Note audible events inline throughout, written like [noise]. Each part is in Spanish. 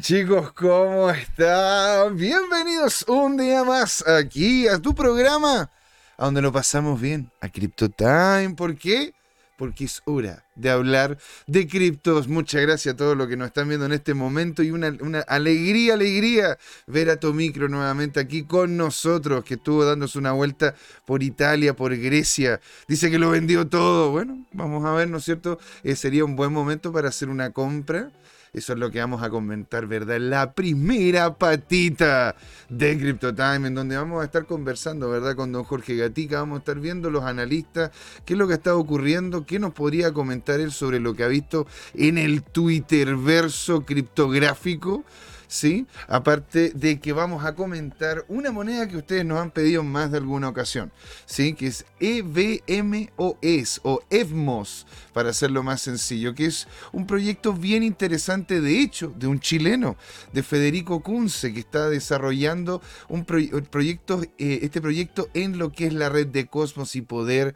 Chicos, ¿cómo están? Bienvenidos un día más aquí a tu programa, a donde lo pasamos bien, a Crypto Time. ¿Por qué? Porque es hora de hablar de criptos. Muchas gracias a todos los que nos están viendo en este momento y una, una alegría, alegría ver a Tomicro nuevamente aquí con nosotros, que estuvo dándose una vuelta por Italia, por Grecia. Dice que lo vendió todo. Bueno, vamos a ver, ¿no es cierto? Eh, sería un buen momento para hacer una compra eso es lo que vamos a comentar, ¿verdad? La primera patita de CryptoTime, en donde vamos a estar conversando, ¿verdad? Con don Jorge Gatica, vamos a estar viendo los analistas, qué es lo que está ocurriendo, qué nos podría comentar él sobre lo que ha visto en el Twitter verso criptográfico. ¿Sí? Aparte de que vamos a comentar una moneda que ustedes nos han pedido más de alguna ocasión, ¿sí? Que es EVMOS o EVMOS, para hacerlo más sencillo, que es un proyecto bien interesante, de hecho, de un chileno, de Federico Kunze, que está desarrollando un proyecto, eh, este proyecto en lo que es la red de Cosmos y poder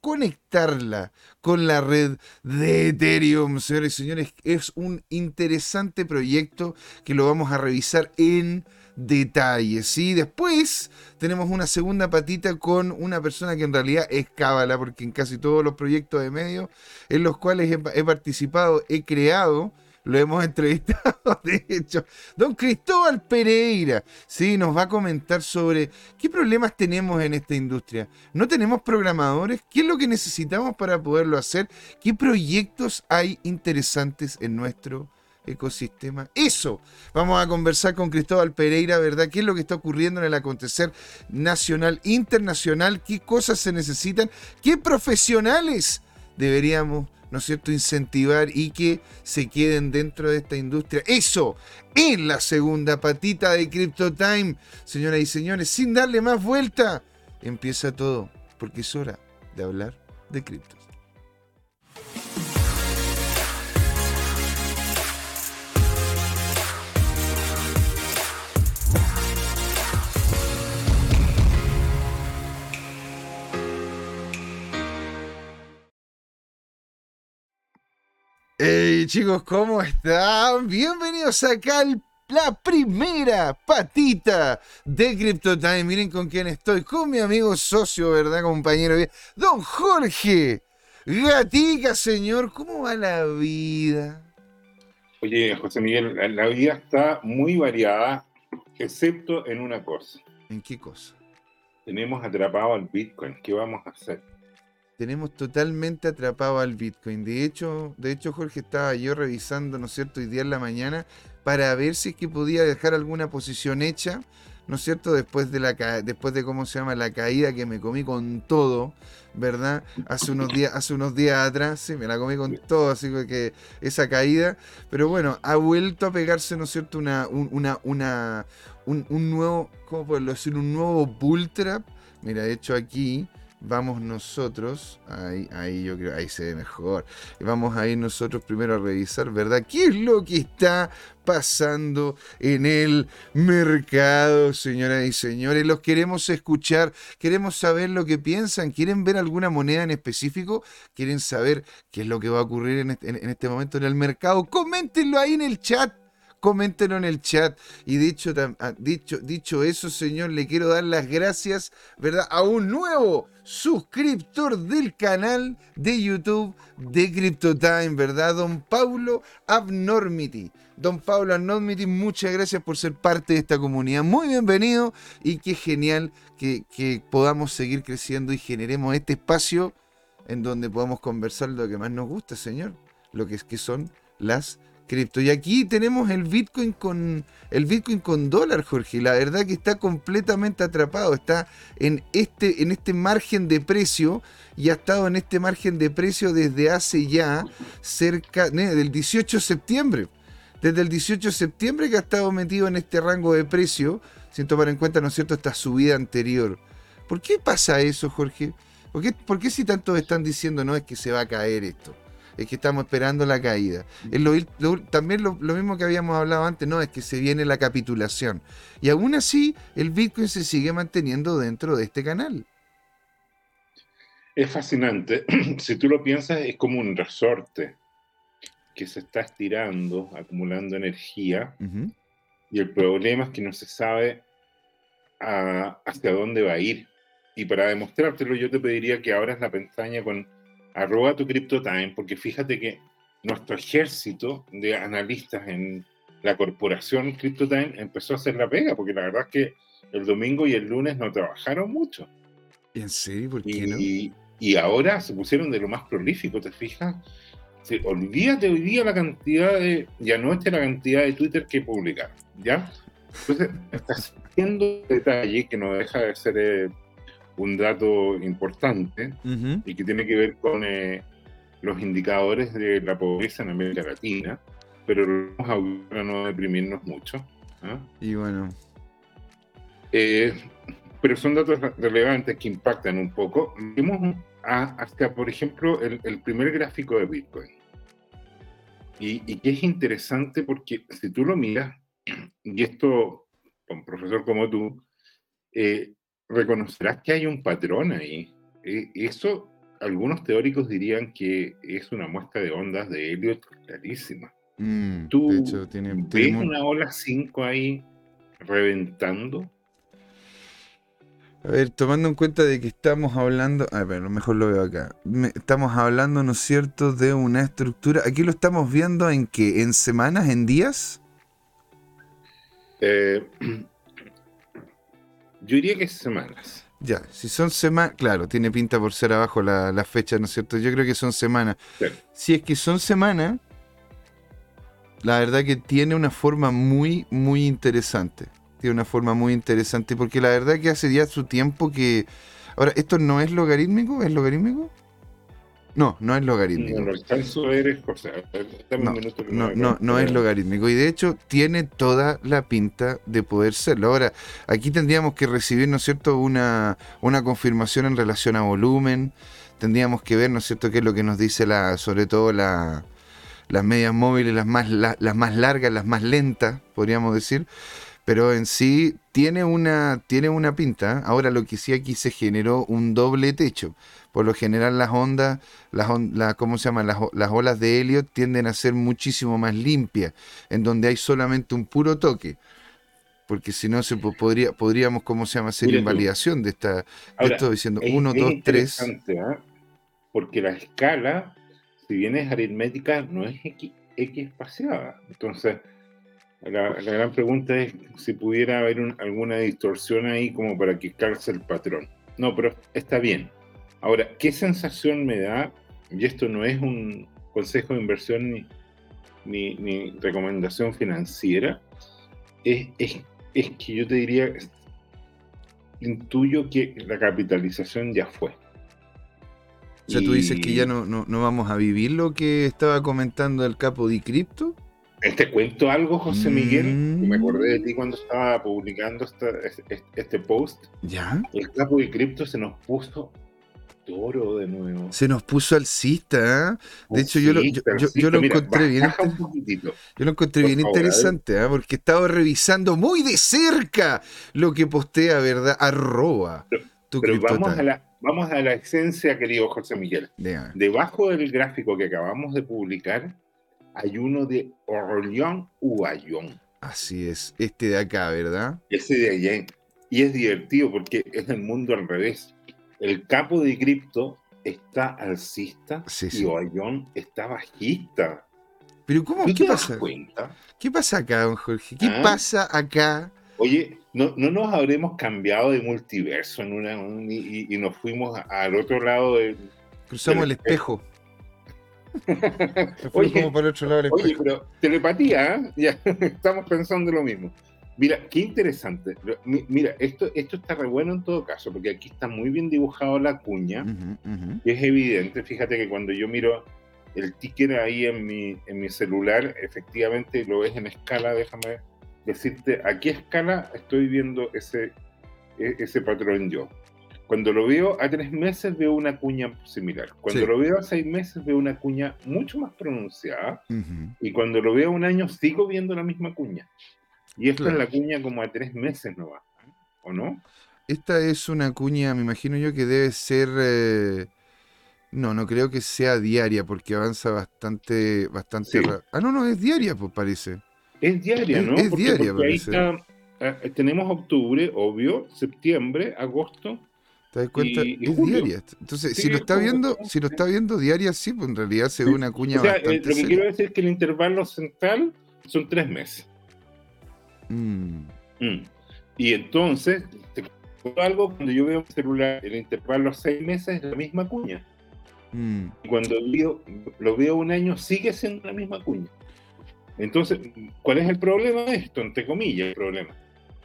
conectarla con la red de Ethereum. Señores y señores, es un interesante proyecto que lo vamos a revisar en detalle. ¿sí? Después tenemos una segunda patita con una persona que en realidad es cábala, porque en casi todos los proyectos de medio en los cuales he participado, he creado lo hemos entrevistado, [laughs] de hecho. Don Cristóbal Pereira, sí, nos va a comentar sobre qué problemas tenemos en esta industria. ¿No tenemos programadores? ¿Qué es lo que necesitamos para poderlo hacer? ¿Qué proyectos hay interesantes en nuestro ecosistema. Eso, vamos a conversar con Cristóbal Pereira, ¿verdad? ¿Qué es lo que está ocurriendo en el acontecer nacional, internacional? ¿Qué cosas se necesitan? ¿Qué profesionales deberíamos ¿no es cierto?, incentivar y que se queden dentro de esta industria. Eso es la segunda patita de Crypto Time, señoras y señores, sin darle más vuelta. Empieza todo, porque es hora de hablar de criptos. Hey chicos, ¿cómo están? Bienvenidos acá a la primera patita de CryptoTime. Miren con quién estoy, con mi amigo socio, ¿verdad, compañero? Don Jorge Gatica, señor, ¿cómo va la vida? Oye, José Miguel, la vida está muy variada, excepto en una cosa. ¿En qué cosa? Tenemos atrapado al Bitcoin. ¿Qué vamos a hacer? Tenemos totalmente atrapado al Bitcoin. De hecho, de hecho, Jorge, estaba yo revisando, ¿no es cierto?, hoy día en la mañana para ver si es que podía dejar alguna posición hecha, ¿no es cierto?, después de la después de cómo se llama la caída que me comí con todo, ¿verdad? Hace unos días, hace unos días atrás, sí, me la comí con todo, así que esa caída, pero bueno, ha vuelto a pegarse, ¿no es cierto?, una, una, una, un, un nuevo, ¿cómo puedo decir? Un nuevo bull trap. Mira, de hecho aquí, vamos nosotros, ahí, ahí yo creo, ahí se ve mejor, vamos a ir nosotros primero a revisar, ¿verdad? ¿Qué es lo que está pasando en el mercado, señoras y señores? Los queremos escuchar, queremos saber lo que piensan, quieren ver alguna moneda en específico, quieren saber qué es lo que va a ocurrir en este, en este momento en el mercado. Coméntenlo ahí en el chat coméntenlo en el chat. Y dicho, ah, dicho, dicho eso, señor, le quiero dar las gracias, ¿verdad? A un nuevo suscriptor del canal de YouTube de CryptoTime, ¿verdad? Don Paulo Abnormity. Don Paulo Abnormity, muchas gracias por ser parte de esta comunidad. Muy bienvenido y qué genial que, que podamos seguir creciendo y generemos este espacio en donde podamos conversar lo que más nos gusta, señor. Lo que es que son las Y aquí tenemos el Bitcoin con el Bitcoin con dólar, Jorge. La verdad que está completamente atrapado, está en este en este margen de precio y ha estado en este margen de precio desde hace ya cerca del 18 de septiembre. Desde el 18 de septiembre que ha estado metido en este rango de precio, sin tomar en cuenta, ¿no es cierto?, esta subida anterior. ¿Por qué pasa eso, Jorge? ¿Por qué, ¿Por qué si tantos están diciendo no es que se va a caer esto? Es que estamos esperando la caída. también lo, mismo que habíamos hablado antes, no, es que se viene la capitulación. Y aún así, el Bitcoin se sigue manteniendo dentro de este canal. Es fascinante. [clears throat] si tú lo piensas, es como un resorte. que se está estirando, acumulando energía, y el problema es que no se sabe a- hacia dónde va a ir. Y para demostrártelo, yo te pediría que abras la pestaña con arroba tu CryptoTime, porque fíjate que nuestro ejército de analistas en la corporación CryptoTime empezó a hacer la pega, porque la verdad es que el domingo y el lunes no trabajaron mucho. ¿En serio? ¿Por qué no? Y, y ahora se pusieron de lo más prolífico, ¿te fijas? Sí, olvídate hoy día la cantidad de, ya no es la cantidad de Twitter que publicaron, ¿ya? Entonces, estás haciendo detalle que no deja de ser eh, un dato importante Ujú. y que tiene que ver con eh, los indicadores de la pobreza en América Latina, pero vamos a no deprimirnos mucho. ¿ah? Y bueno, Eh, pero son datos re- relevantes que impactan un poco. Vemos a- hasta, por ejemplo, el, el primer gráfico de Bitcoin. Y, y que es interesante porque si tú lo miras, [clears throat] y esto, un profesor como tú, eh, reconocerás que hay un patrón ahí. Eh, eso, algunos teóricos dirían que es una muestra de ondas de Elliot clarísima. mm, ¿Tú de hecho, tiene, ¿Ves tiene una ola 5 ahí reventando? A ver, tomando en cuenta de que estamos hablando, a ver, a lo mejor lo veo acá. Estamos hablando, ¿no es cierto?, de una estructura. Aquí lo estamos viendo en qué, en semanas, en días. Eh, [clears throat] yo diría que semanas. Ya, si son semanas, claro, tiene pinta por ser abajo la, la fecha, ¿no es cierto? Yo creo que son semanas. Claro. Si es que son semanas, la verdad que tiene una forma muy, muy interesante. Tiene una forma muy interesante porque la verdad que hace ya su tiempo que... Ahora, ¿esto no es logarítmico? ¿Es logarítmico? No, no es logarítmico. No ver, No, No, es logarítmico. Y de hecho tiene toda la pinta de poder serlo. Ahora, aquí tendríamos que recibir, ¿no es cierto?, una, una confirmación en relación a volumen. Tendríamos que ver, ¿no es cierto?, qué es lo que nos dice la, sobre todo la, las medias móviles, las más, la- las más largas, las más lentas, podríamos decir. Pero en sí tiene una, tiene una pinta. Ahora lo que sí aquí se generó un doble techo. Por lo general las ondas, las, on- la- ¿cómo se llama? Las, olas de Elliot tienden a ser muchísimo más limpias, en donde hay solamente un puro toque. Porque si no, se po- podría, podríamos, ¿cómo se llama?, hacer Mira tú. invalidación de, esta, de Ahora, esto diciendo es- 1, es 2, 3. interesante, ¿ah? Porque la escala, si bien es aritmética, no es X, X espaciada. Entonces, la, la gran pregunta es si pudiera haber un- alguna distorsión ahí como para que calce el patrón. No, pero está bien. Ahora, ¿qué sensación me da? Y esto no es un consejo de inversión ni, ni, ni recomendación financiera. Es, es, es que yo te diría, intuyo que la capitalización ya fue. O sea, tú dices que ya no, no, no vamos a vivir lo que estaba comentando el capo de cripto. Te cuento algo, José Miguel, Mm. me acordé de ti cuando estaba publicando esta- este, este post. ¿Ya? El capo de cripto se nos puso toro de nuevo. Se nos puso alcista, ¿eh? De hecho, yo lo- yo- Alcista, yo- yo alcista. lo Mira, encontré bien. Yo lo encontré Por bien favor, interesante, ¿ah? porque he estado revisando muy de cerca lo que postea, ¿verdad? Arroba tu Pero vamos a, la, vamos a la esencia, querido José Miguel. Debajo del gráfico que acabamos de publicar, hay uno de Orleón Uayón. Así es, este de acá, ¿verdad? Ese de allá. Y es divertido porque es el mundo al revés. El capo de cripto está alcista Sí, y sí. Oayón está bajista. Pero ¿cómo? ¿Tú ¿Qué te das pasa? cuenta? ¿Qué pasa acá, don Jorge? ¿Qué ¿Ah? pasa acá? Oye, ¿no, no nos habremos cambiado de multiverso en una, un- y, nos fuimos al otro lado del... Cruzamos el espejo. Fuimos Oye, como para el otro lado del Oye, espejo. pero telepatía, ¿eh? ya [laughs] estamos pensando lo mismo. Mira, qué interesante. Mira, esto, esto está re bueno en todo caso, porque aquí está muy bien dibujado la cuña. Y es evidente, fíjate que cuando yo miro el ticker ahí en mi, en mi celular, efectivamente lo ves en escala, déjame decirte, a qué escala estoy viendo ese, e- ese patrón yo. Cuando lo veo a tres meses veo una cuña similar. Cuando Sí. lo veo a seis meses veo una cuña mucho más pronunciada. Y cuando lo veo a un año sigo viendo la misma cuña. Y esta Claro. es la cuña como a tres meses no va. ¿O no? Esta es una cuña, me imagino yo, que debe ser. eh, No, no creo que sea diaria porque avanza bastante, bastante Sí. Ah, no, no, es diaria, pues parece. Es diaria, ¿no? es Porque- diaria, porque ahí parece. está, ah, tenemos octubre, obvio, septiembre, agosto. ¿Te das cuenta? Y- es diaria. Entonces, Sí, si lo está viendo, si lo está viendo diaria, sí, pues en realidad se ve una cuña O sea, eh, bastante lo que seria. quiero decir es que el intervalo central son tres meses. Mm, Mm. Y entonces, te cuento algo, cuando yo veo un celular, el intervalo seis meses es la misma cuña. mm. Y cuando veo- lo veo un año, sigue siendo la misma cuña. Entonces, ¿cuál es el problema de esto? Entre comillas, el problema.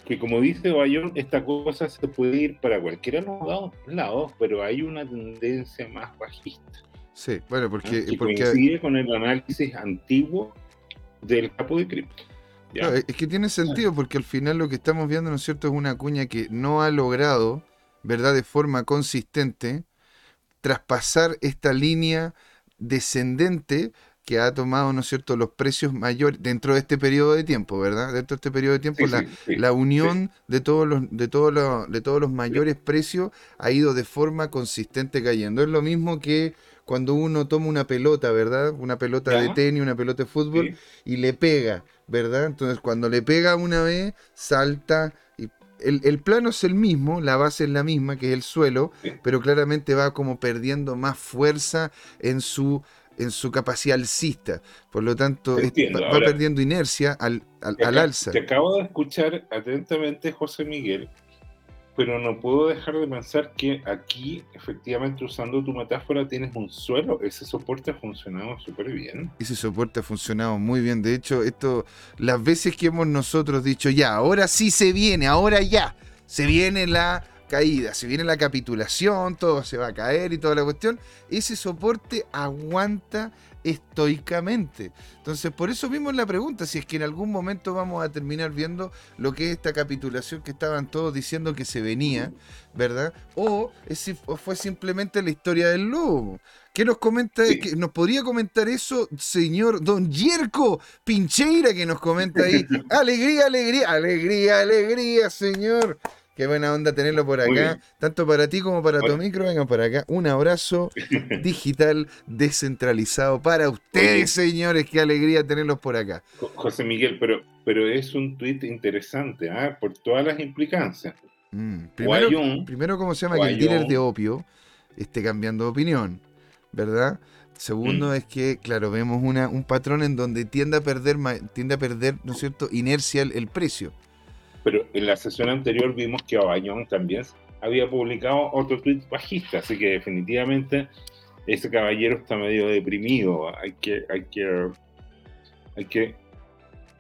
Que como dice Bayón, esta cosa se puede ir para cualquiera de los lados, lados, pero hay una tendencia más bajista. Sí, bueno, ¿no? porque, que porque coincide con el análisis antiguo del capo de cripto. Es que tiene sentido porque al final lo que estamos viendo, ¿no es cierto?, es una cuña que no ha logrado, ¿verdad?, de forma consistente, traspasar esta línea descendente que ha tomado, ¿no es cierto?, los precios mayores dentro de este periodo de tiempo, ¿verdad? Dentro de este periodo de tiempo, Sí, la, sí, sí. la unión de todos los, de todos los, de todos los mayores precios ha ido de forma consistente cayendo. Es lo mismo que cuando uno toma una pelota, ¿verdad? Una pelota de tenis, una pelota de fútbol, y le pega, ¿verdad? Entonces cuando le pega una vez, salta. Y el, el plano es el mismo, la base es la misma, que es el suelo, pero claramente va como perdiendo más fuerza en su, en su capacidad alcista. Por lo tanto, es- Entiendo. va, Ahora- perdiendo inercia al, al, al alza. Te acabo de escuchar atentamente, José Miguel, pero no puedo dejar de pensar que aquí, efectivamente, usando tu metáfora, tienes un suelo. Ese soporte ha funcionado súper bien. Ese soporte ha funcionado muy bien. De hecho, esto, las veces que hemos nosotros dicho, ya, ahora sí se viene, ahora ya, se viene la caída, se viene la capitulación, todo se va a caer y toda la cuestión, ese soporte aguanta estoicamente. Entonces, por eso mismo es la pregunta, si es que en algún momento vamos a terminar viendo lo que es esta capitulación que estaban todos diciendo que se venía, ¿verdad? O, es o fue simplemente la historia del lobo. ¿Qué nos comenta? Sí. que ¿Nos podría comentar eso, señor Don Yerko Pincheira, que nos comenta ahí? [laughs] Alegría, alegría, alegría, alegría, señor. Qué buena onda tenerlo por acá, tanto para ti como para tu Bueno. micro. Vengan para acá. Un abrazo [laughs] digital descentralizado para ustedes, señores. Qué alegría tenerlos por acá. Jo- José Miguel, pero, pero es un tuit interesante, ¿ah? por todas las implicancias. Mm, Primero, Guayón, primero, ¿cómo se llama? Que el dealer de opio esté cambiando de opinión, ¿verdad? Segundo Mm. es que, claro, vemos una, un patrón en donde tiende a perder, tiende a perder, ¿no es cierto?, inercia el, el precio. Pero en la sesión anterior vimos que Bayón también había publicado otro tuit bajista, así que definitivamente ese caballero está medio deprimido. Hay que, hay que, hay que,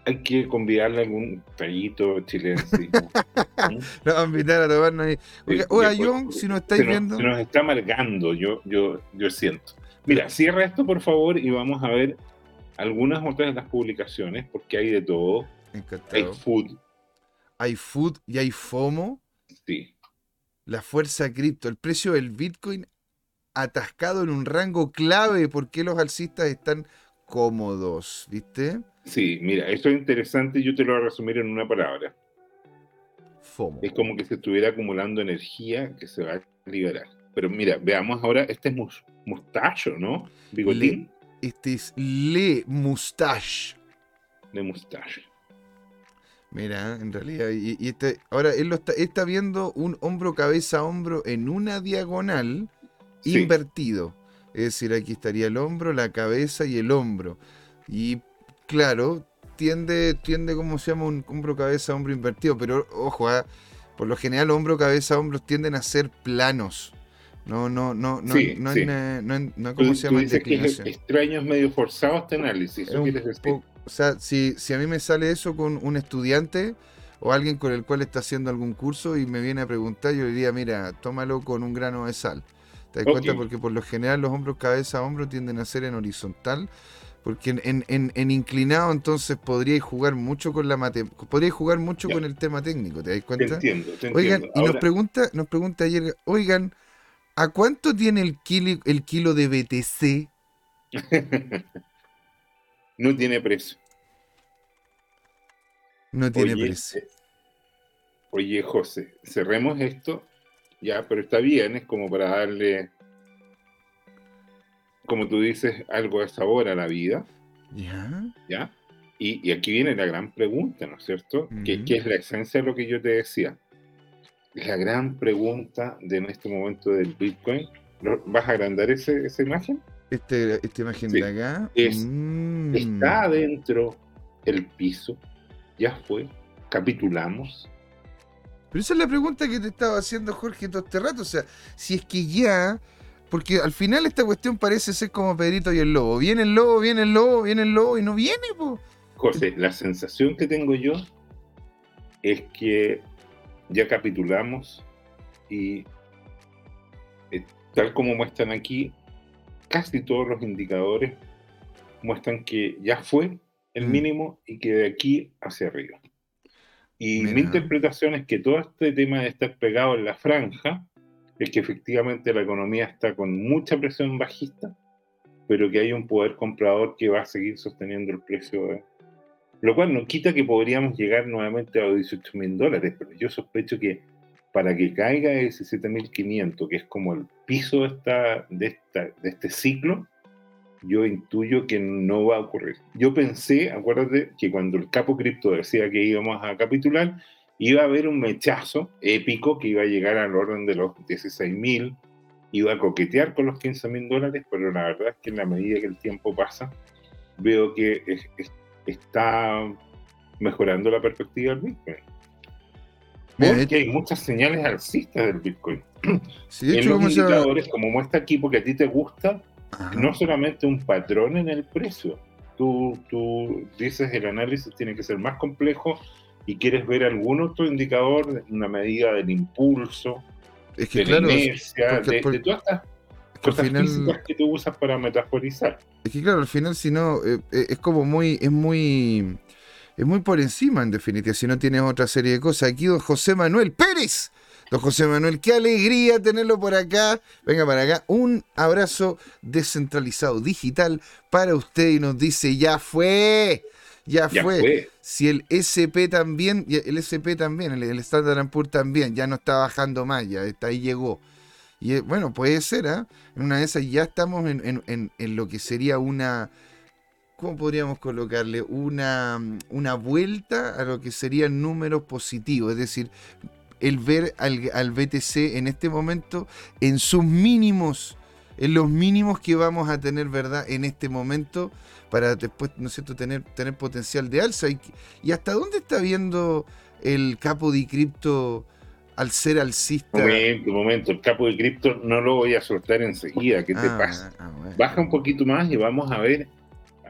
hay que convidarle algún traguito chilense. [laughs] Lo vamos a invitar a tomarnos ahí. Oiga, Sí, John, si nos estáis se, nos, viendo. se nos está amargando, yo, yo, yo siento. Mira, cierra esto por favor y vamos a ver algunas otras de las publicaciones, porque hay de todo. Hay Encantado. food, Hay food y hay FOMO. sí. La fuerza cripto, el precio del Bitcoin atascado en un rango clave. ¿Por qué los alcistas están cómodos? ¿Viste? Sí, mira, esto es interesante, yo te lo voy a resumir en una palabra. FOMO. Es como que se estuviera acumulando energía que se va a liberar. Pero mira, veamos ahora, este es mus- mustacho, ¿no? Bigotín Este es Le Mustache. de mustache. Mira, en realidad, y, y este, ahora él lo está, está viendo un hombro cabeza a hombro en una diagonal Sí. invertido. Es decir, aquí estaría el hombro, la cabeza y el hombro. Y claro, tiende, tiende como se llama un hombro cabeza hombro invertido, pero ojo, ah, por lo general hombro cabeza hombros tienden a ser planos. No, no, no, no, Sí, no, sí. en, eh, no, en- no Tú, como se tú llama en dices que es declinación. extraño, es medio forzado este análisis. Es ¿Eso un quieres decir? O sea, si, si a mí me sale eso con un estudiante o alguien con el cual está haciendo algún curso y me viene a preguntar, yo le diría, mira, tómalo con un grano de sal. ¿Te das cuenta? Porque por lo general los hombros cabeza a hombro tienden a ser en horizontal. Porque en, en- en- en inclinado entonces podríais jugar mucho con la mate, podríais jugar mucho con el tema técnico, ¿te das Te cuenta? entiendo, te Oigan, entiendo. y nos pregunta, nos pregunta ayer, oigan, ¿a cuánto tiene el kilo, el kilo de BTC? [laughs] no tiene precio. No tiene Oye, precio. eh, Oye, José, cerremos esto. Ya, pero está bien, es como para darle como tú dices, algo de sabor a la vida. Ya. ¿Ya? Y, y aquí viene la gran pregunta, ¿no es cierto? que, que es la esencia de lo que yo te decía. La gran pregunta de en este momento del Bitcoin. ¿Lo- ¿Vas a agrandar ese, esa imagen? Este, esta imagen Sí. de acá. Es- mm, ¿Está adentro el piso? ¿Ya fue? ¿Capitulamos? Pero esa es la pregunta que te estaba haciendo Jorge todo este rato. O sea, si es que ya. Porque al final esta cuestión parece ser como Pedrito y el lobo. Viene el lobo, viene el lobo, viene el lobo y no viene, po. José, la sensación que tengo yo es que ya capitulamos y eh, tal como muestran aquí, casi todos los indicadores muestran que ya fue el Mm. mínimo y que de aquí hacia arriba. Y mi Mira. interpretación es que todo este tema de estar pegado en la franja es que efectivamente la economía está con mucha presión bajista, pero que hay un poder comprador que va a seguir sosteniendo el precio. de- Lo cual no quita que podríamos llegar nuevamente a los 18 mil dólares, pero yo sospecho que para que caiga a 17.500, que es como el piso de, esta, de, este ciclo, yo intuyo que no va a ocurrir. Yo pensé, acuérdate, que cuando el capo cripto decía que íbamos a capitular, iba a haber un mechazo épico que iba a llegar al orden de los 16.000, iba a coquetear con los 15.000 dólares, pero la verdad es que en la medida que el tiempo pasa, veo que es- es- está mejorando la perspectiva del Bitcoin. Porque hay muchas señales alcistas del Bitcoin. [clears throat] De en hecho, los indicadores, como muestra aquí, porque a ti te gusta, Ajá. no solamente un patrón en el precio. Tú, tú dices el análisis tiene que ser más complejo y quieres ver algún otro indicador, una medida del impulso, Es que de claro, la inercia, porque- de, porque- de todas estas cosas final, físicas que tú usas para metaforizar. es que claro, al final si no, eh, eh, es como muy, es muy, es muy por encima en definitiva, si no tienes otra serie de cosas. Aquí don José Manuel Pérez. Don José Manuel, qué alegría tenerlo por acá. Venga para acá. Un abrazo descentralizado digital para usted y nos dice, ya fue, ya, Ya fue. fue. Si el SP también, el SP también, el, el Standard Poor's también, ya no está bajando más, ya está ahí llegó. Y eh, bueno, puede ser, ¿ah? En una de esas ya estamos en, en- en- en lo que sería una. ¿Cómo podríamos colocarle? Una, una vuelta a lo que serían números positivos. Es decir, el ver al, al BTC en este momento en sus mínimos, en los mínimos que vamos a tener, ¿verdad? En este momento, para después, ¿no es cierto?, tener, tener potencial de alza. ¿Y, y hasta dónde está viendo el capo de cripto al ser alcista? Momento, momento. El capo de cripto no lo voy a soltar enseguida. ¿Qué te Ah, pasa? ah, bueno. Baja un poquito más y vamos a ver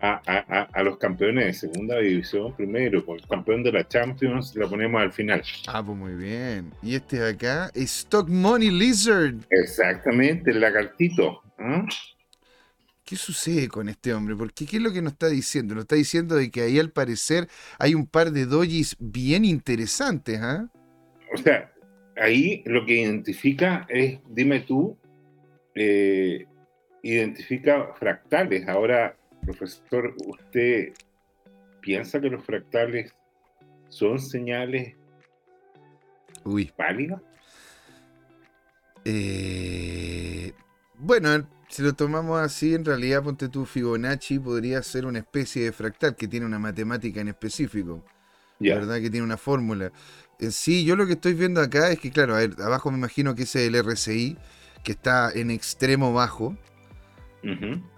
a, a- a- los campeones de segunda división primero. Con el campeón de la Champions la ponemos al final. Ah, pues muy bien. Y este de acá, Stock Money Lizard. Exactamente, el lagartito. ¿ah? ¿Qué sucede con este hombre? Porque ¿qué es lo que nos está diciendo? Nos está diciendo de que ahí al parecer hay un par de dojis bien interesantes, ¿ah? O sea, ahí lo que identifica es, dime tú, eh, identifica fractales. Ahora, profesor, ¿usted piensa que los fractales son señales Uy. válidas? Eh, bueno, si lo tomamos así, en realidad, ponte tú, Fibonacci podría ser una especie de fractal que tiene una matemática en específico. Ya. ¿verdad? Que tiene una fórmula. En sí, yo lo que estoy viendo acá es que, claro, a ver, abajo me imagino que ese es el RSI, que está en extremo bajo.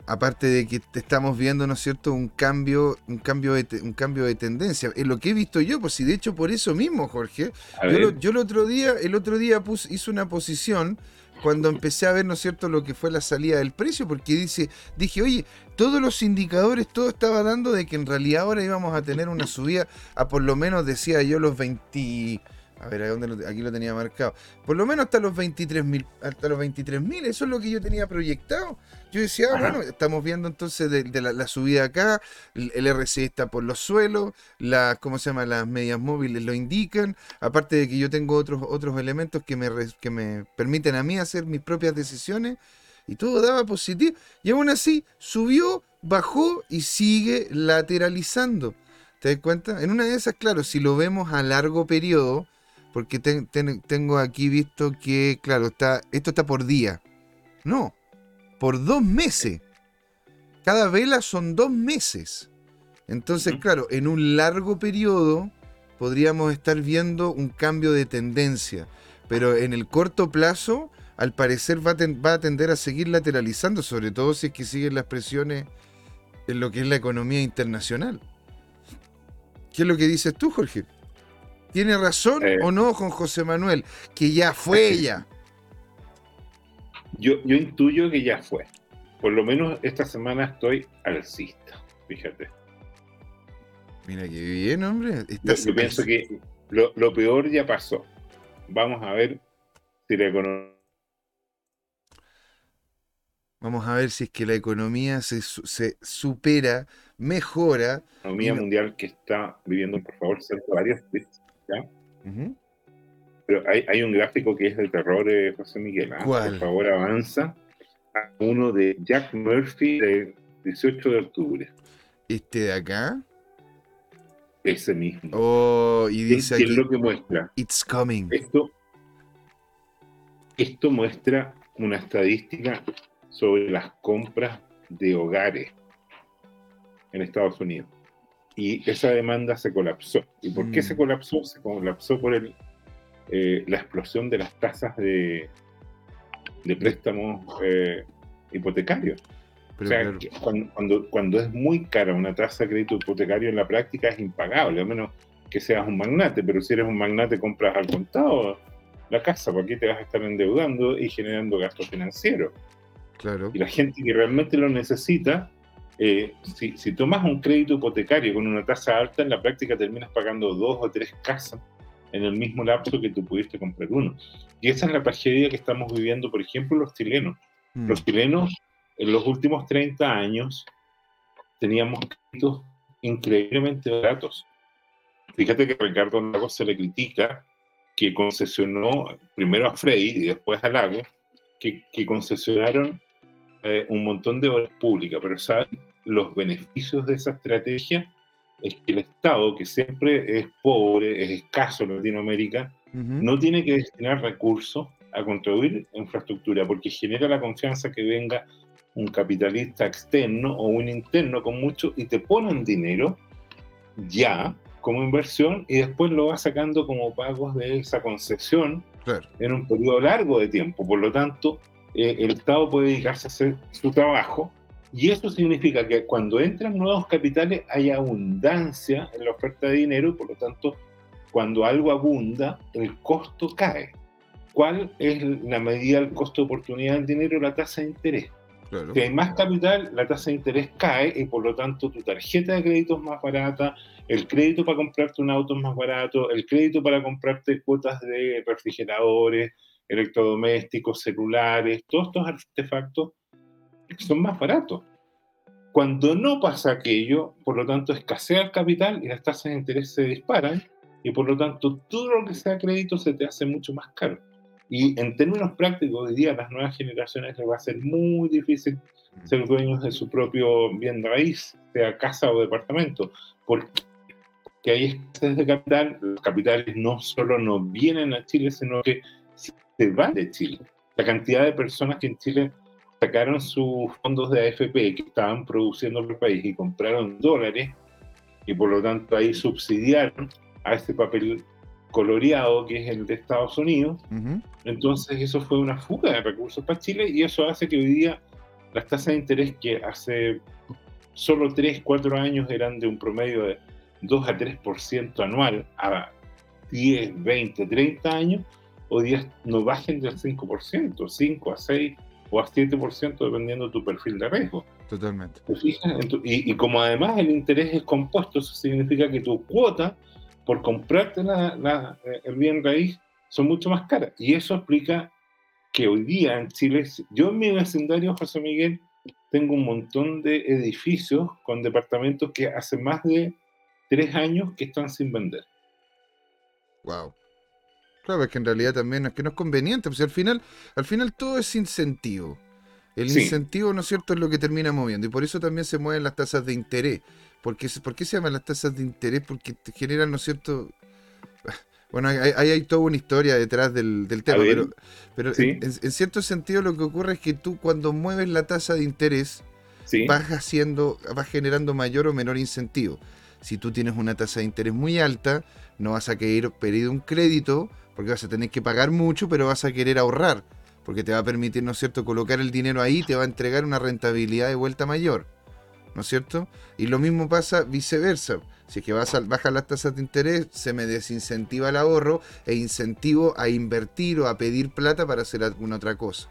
Aparte de que te estamos viendo, ¿no es cierto?, un cambio, un cambio de, un cambio de tendencia. Es lo que he visto yo, pues sí, de hecho, por eso mismo, Jorge. Yo, ver, lo- yo el otro día, el otro día hice una posición cuando empecé a ver, ¿no es cierto?, lo que fue la salida del precio, porque dice, dije, oye, todos los indicadores, todo estaba dando de que en realidad ahora íbamos a tener una subida a por lo menos, decía yo, los 20. A ver, ¿a dónde lo- aquí lo tenía marcado. Por lo menos hasta los 23.000, hasta los 23.000, eso es lo que yo tenía proyectado. Yo decía, ah, bueno, estamos viendo entonces de, de la, la subida acá, el, el RSI está por los suelos, las, ¿cómo se llama? Las medias móviles lo indican, aparte de que yo tengo otros, otros elementos que me, que me permiten a mí hacer mis propias decisiones, y todo daba positivo. Y aún así, subió, bajó y sigue lateralizando. ¿Te das cuenta? En una de esas, claro, si lo vemos a largo periodo, porque ten- ten- tengo aquí visto que, claro, está, esto está por día. No, por dos meses. cada vela son dos meses. Entonces, claro, en un largo periodo podríamos estar viendo un cambio de tendencia, pero en el corto plazo, al parecer va a, va a tender a seguir lateralizando, sobre todo si es que siguen las presiones en lo que es la economía internacional. ¿Qué es lo que dices tú, Jorge? ¿Tiene razón Eh. o no con José Manuel? Que ya fue ya. Yo, yo intuyo que ya fue. Por lo menos esta semana estoy alcista, fíjate. Mira qué bien, hombre. Yo, pienso que lo, lo peor ya pasó. Vamos a ver si la economía Vamos a ver si es que la economía se, se supera, mejora. Y no- mundial que está viviendo, por favor, cerca de varios Pero hay, hay un gráfico que es de terror, eh, José Miguel. ¿ah? ¿Cuál? Por favor, avanza. A uno de Jack Murphy del 18 de octubre. Este de acá. Ese mismo. Oh, y ¿Qué, dice qué es aquí, lo que muestra? it's coming. Esto, esto muestra una estadística sobre las compras de hogares en Estados Unidos. Y esa demanda se colapsó. ¿Y por qué Mm. se colapsó? Se colapsó por el, eh, la explosión de las tasas de, de préstamos eh, hipotecarios. Pero o sea, claro, cuando, cuando, cuando es muy cara una tasa de crédito hipotecario en la práctica es impagable, a menos que seas un magnate, pero si eres un magnate compras al contado la casa, ¿para qué te vas a estar endeudando y generando gastos financieros? claro. Y la gente que realmente lo necesita, eh, si, si tomas un crédito hipotecario con una tasa alta, en la práctica terminas pagando dos o tres casas en el mismo lapso que tú pudiste comprar uno. Y esa es la tragedia que estamos viviendo, por ejemplo, los chilenos. Mm. Los chilenos en los últimos 30 años teníamos créditos increíblemente baratos. Fíjate que Ricardo Lagos se le critica que concesionó primero a Frey y después a Lagos, que, que concesionaron eh, un montón de obras públicas, pero ¿saben? Los beneficios de esa estrategia es que el Estado, que siempre es pobre, es escaso en Latinoamérica, no tiene que destinar recursos a construir infraestructura porque genera la confianza que venga un capitalista externo o un interno con mucho y te ponen dinero ya como inversión y después lo va sacando como pagos de esa concesión Claro. en un periodo largo de tiempo. Por lo tanto, eh, el Estado puede dedicarse a hacer su trabajo y eso significa que cuando entran nuevos capitales hay abundancia en la oferta de dinero y por lo tanto, cuando algo abunda, el costo cae. ¿Cuál es la medida del costo de oportunidad del dinero? La tasa de interés. claro. Si hay más capital, la tasa de interés cae y por lo tanto tu tarjeta de crédito es más barata, el crédito para comprarte un auto es más barato, el crédito para comprarte cuotas de refrigeradores, electrodomésticos, celulares, todos estos artefactos son más baratos. Cuando no pasa aquello, por lo tanto escasea el capital y las tasas de interés se disparan y por lo tanto todo lo que sea crédito se te hace mucho más caro. Y en términos prácticos, hoy día a las nuevas generaciones les va a ser muy difícil ser dueños de su propio bien raíz, sea casa o departamento, porque hay escasez de capital, los capitales no solo no vienen a Chile, sino que se van de Chile. La cantidad de personas que en Chile sacaron sus fondos de AFP que estaban produciendo en el país y compraron dólares y por lo tanto ahí subsidiaron a ese papel coloreado que es el de Estados Unidos entonces eso fue una fuga de recursos para Chile y eso hace que hoy día las tasas de interés que hace solo 3, 4 años eran de un promedio de 2 a 3% anual a 10, 20, 30 años, hoy día no bajen del 5%, 5 a 6 o a 7% dependiendo de tu perfil de riesgo. Totalmente. ¿Te fijas? Y, y como además el interés es compuesto, eso significa que tu cuota por comprarte la- la- el bien raíz son mucho más caras. Y eso explica que hoy día en Chile, yo en mi vecindario, José Miguel, tengo un montón de edificios con departamentos que hace más de tres años que están sin vender. Wow. Claro, es que en realidad también es que no es conveniente, pues al final, al final todo es incentivo. El Sí. incentivo, ¿no es cierto?, es lo que termina moviendo. Y por eso también se mueven las tasas de interés. Porque, ¿Por qué se llaman las tasas de interés? Porque te generan, ¿no es cierto? [sighs] Bueno, ahí hay, hay toda una historia detrás del, del tema, ver, pero, pero sí. en, en- en cierto sentido lo que ocurre es que tú cuando mueves la tasa de interés, vas haciendo, vas generando mayor o menor incentivo. Si tú tienes una tasa de interés muy alta, no vas a querer pedir un crédito porque vas a tener que pagar mucho, pero vas a querer ahorrar, porque te va a permitir, ¿no es cierto?, colocar el dinero ahí, te va a entregar una rentabilidad de vuelta mayor, ¿no es cierto? Y lo mismo pasa viceversa. Si es que vas a, bajar las tasas de interés, se me desincentiva el ahorro e incentivo a invertir o a pedir plata para hacer alguna otra cosa.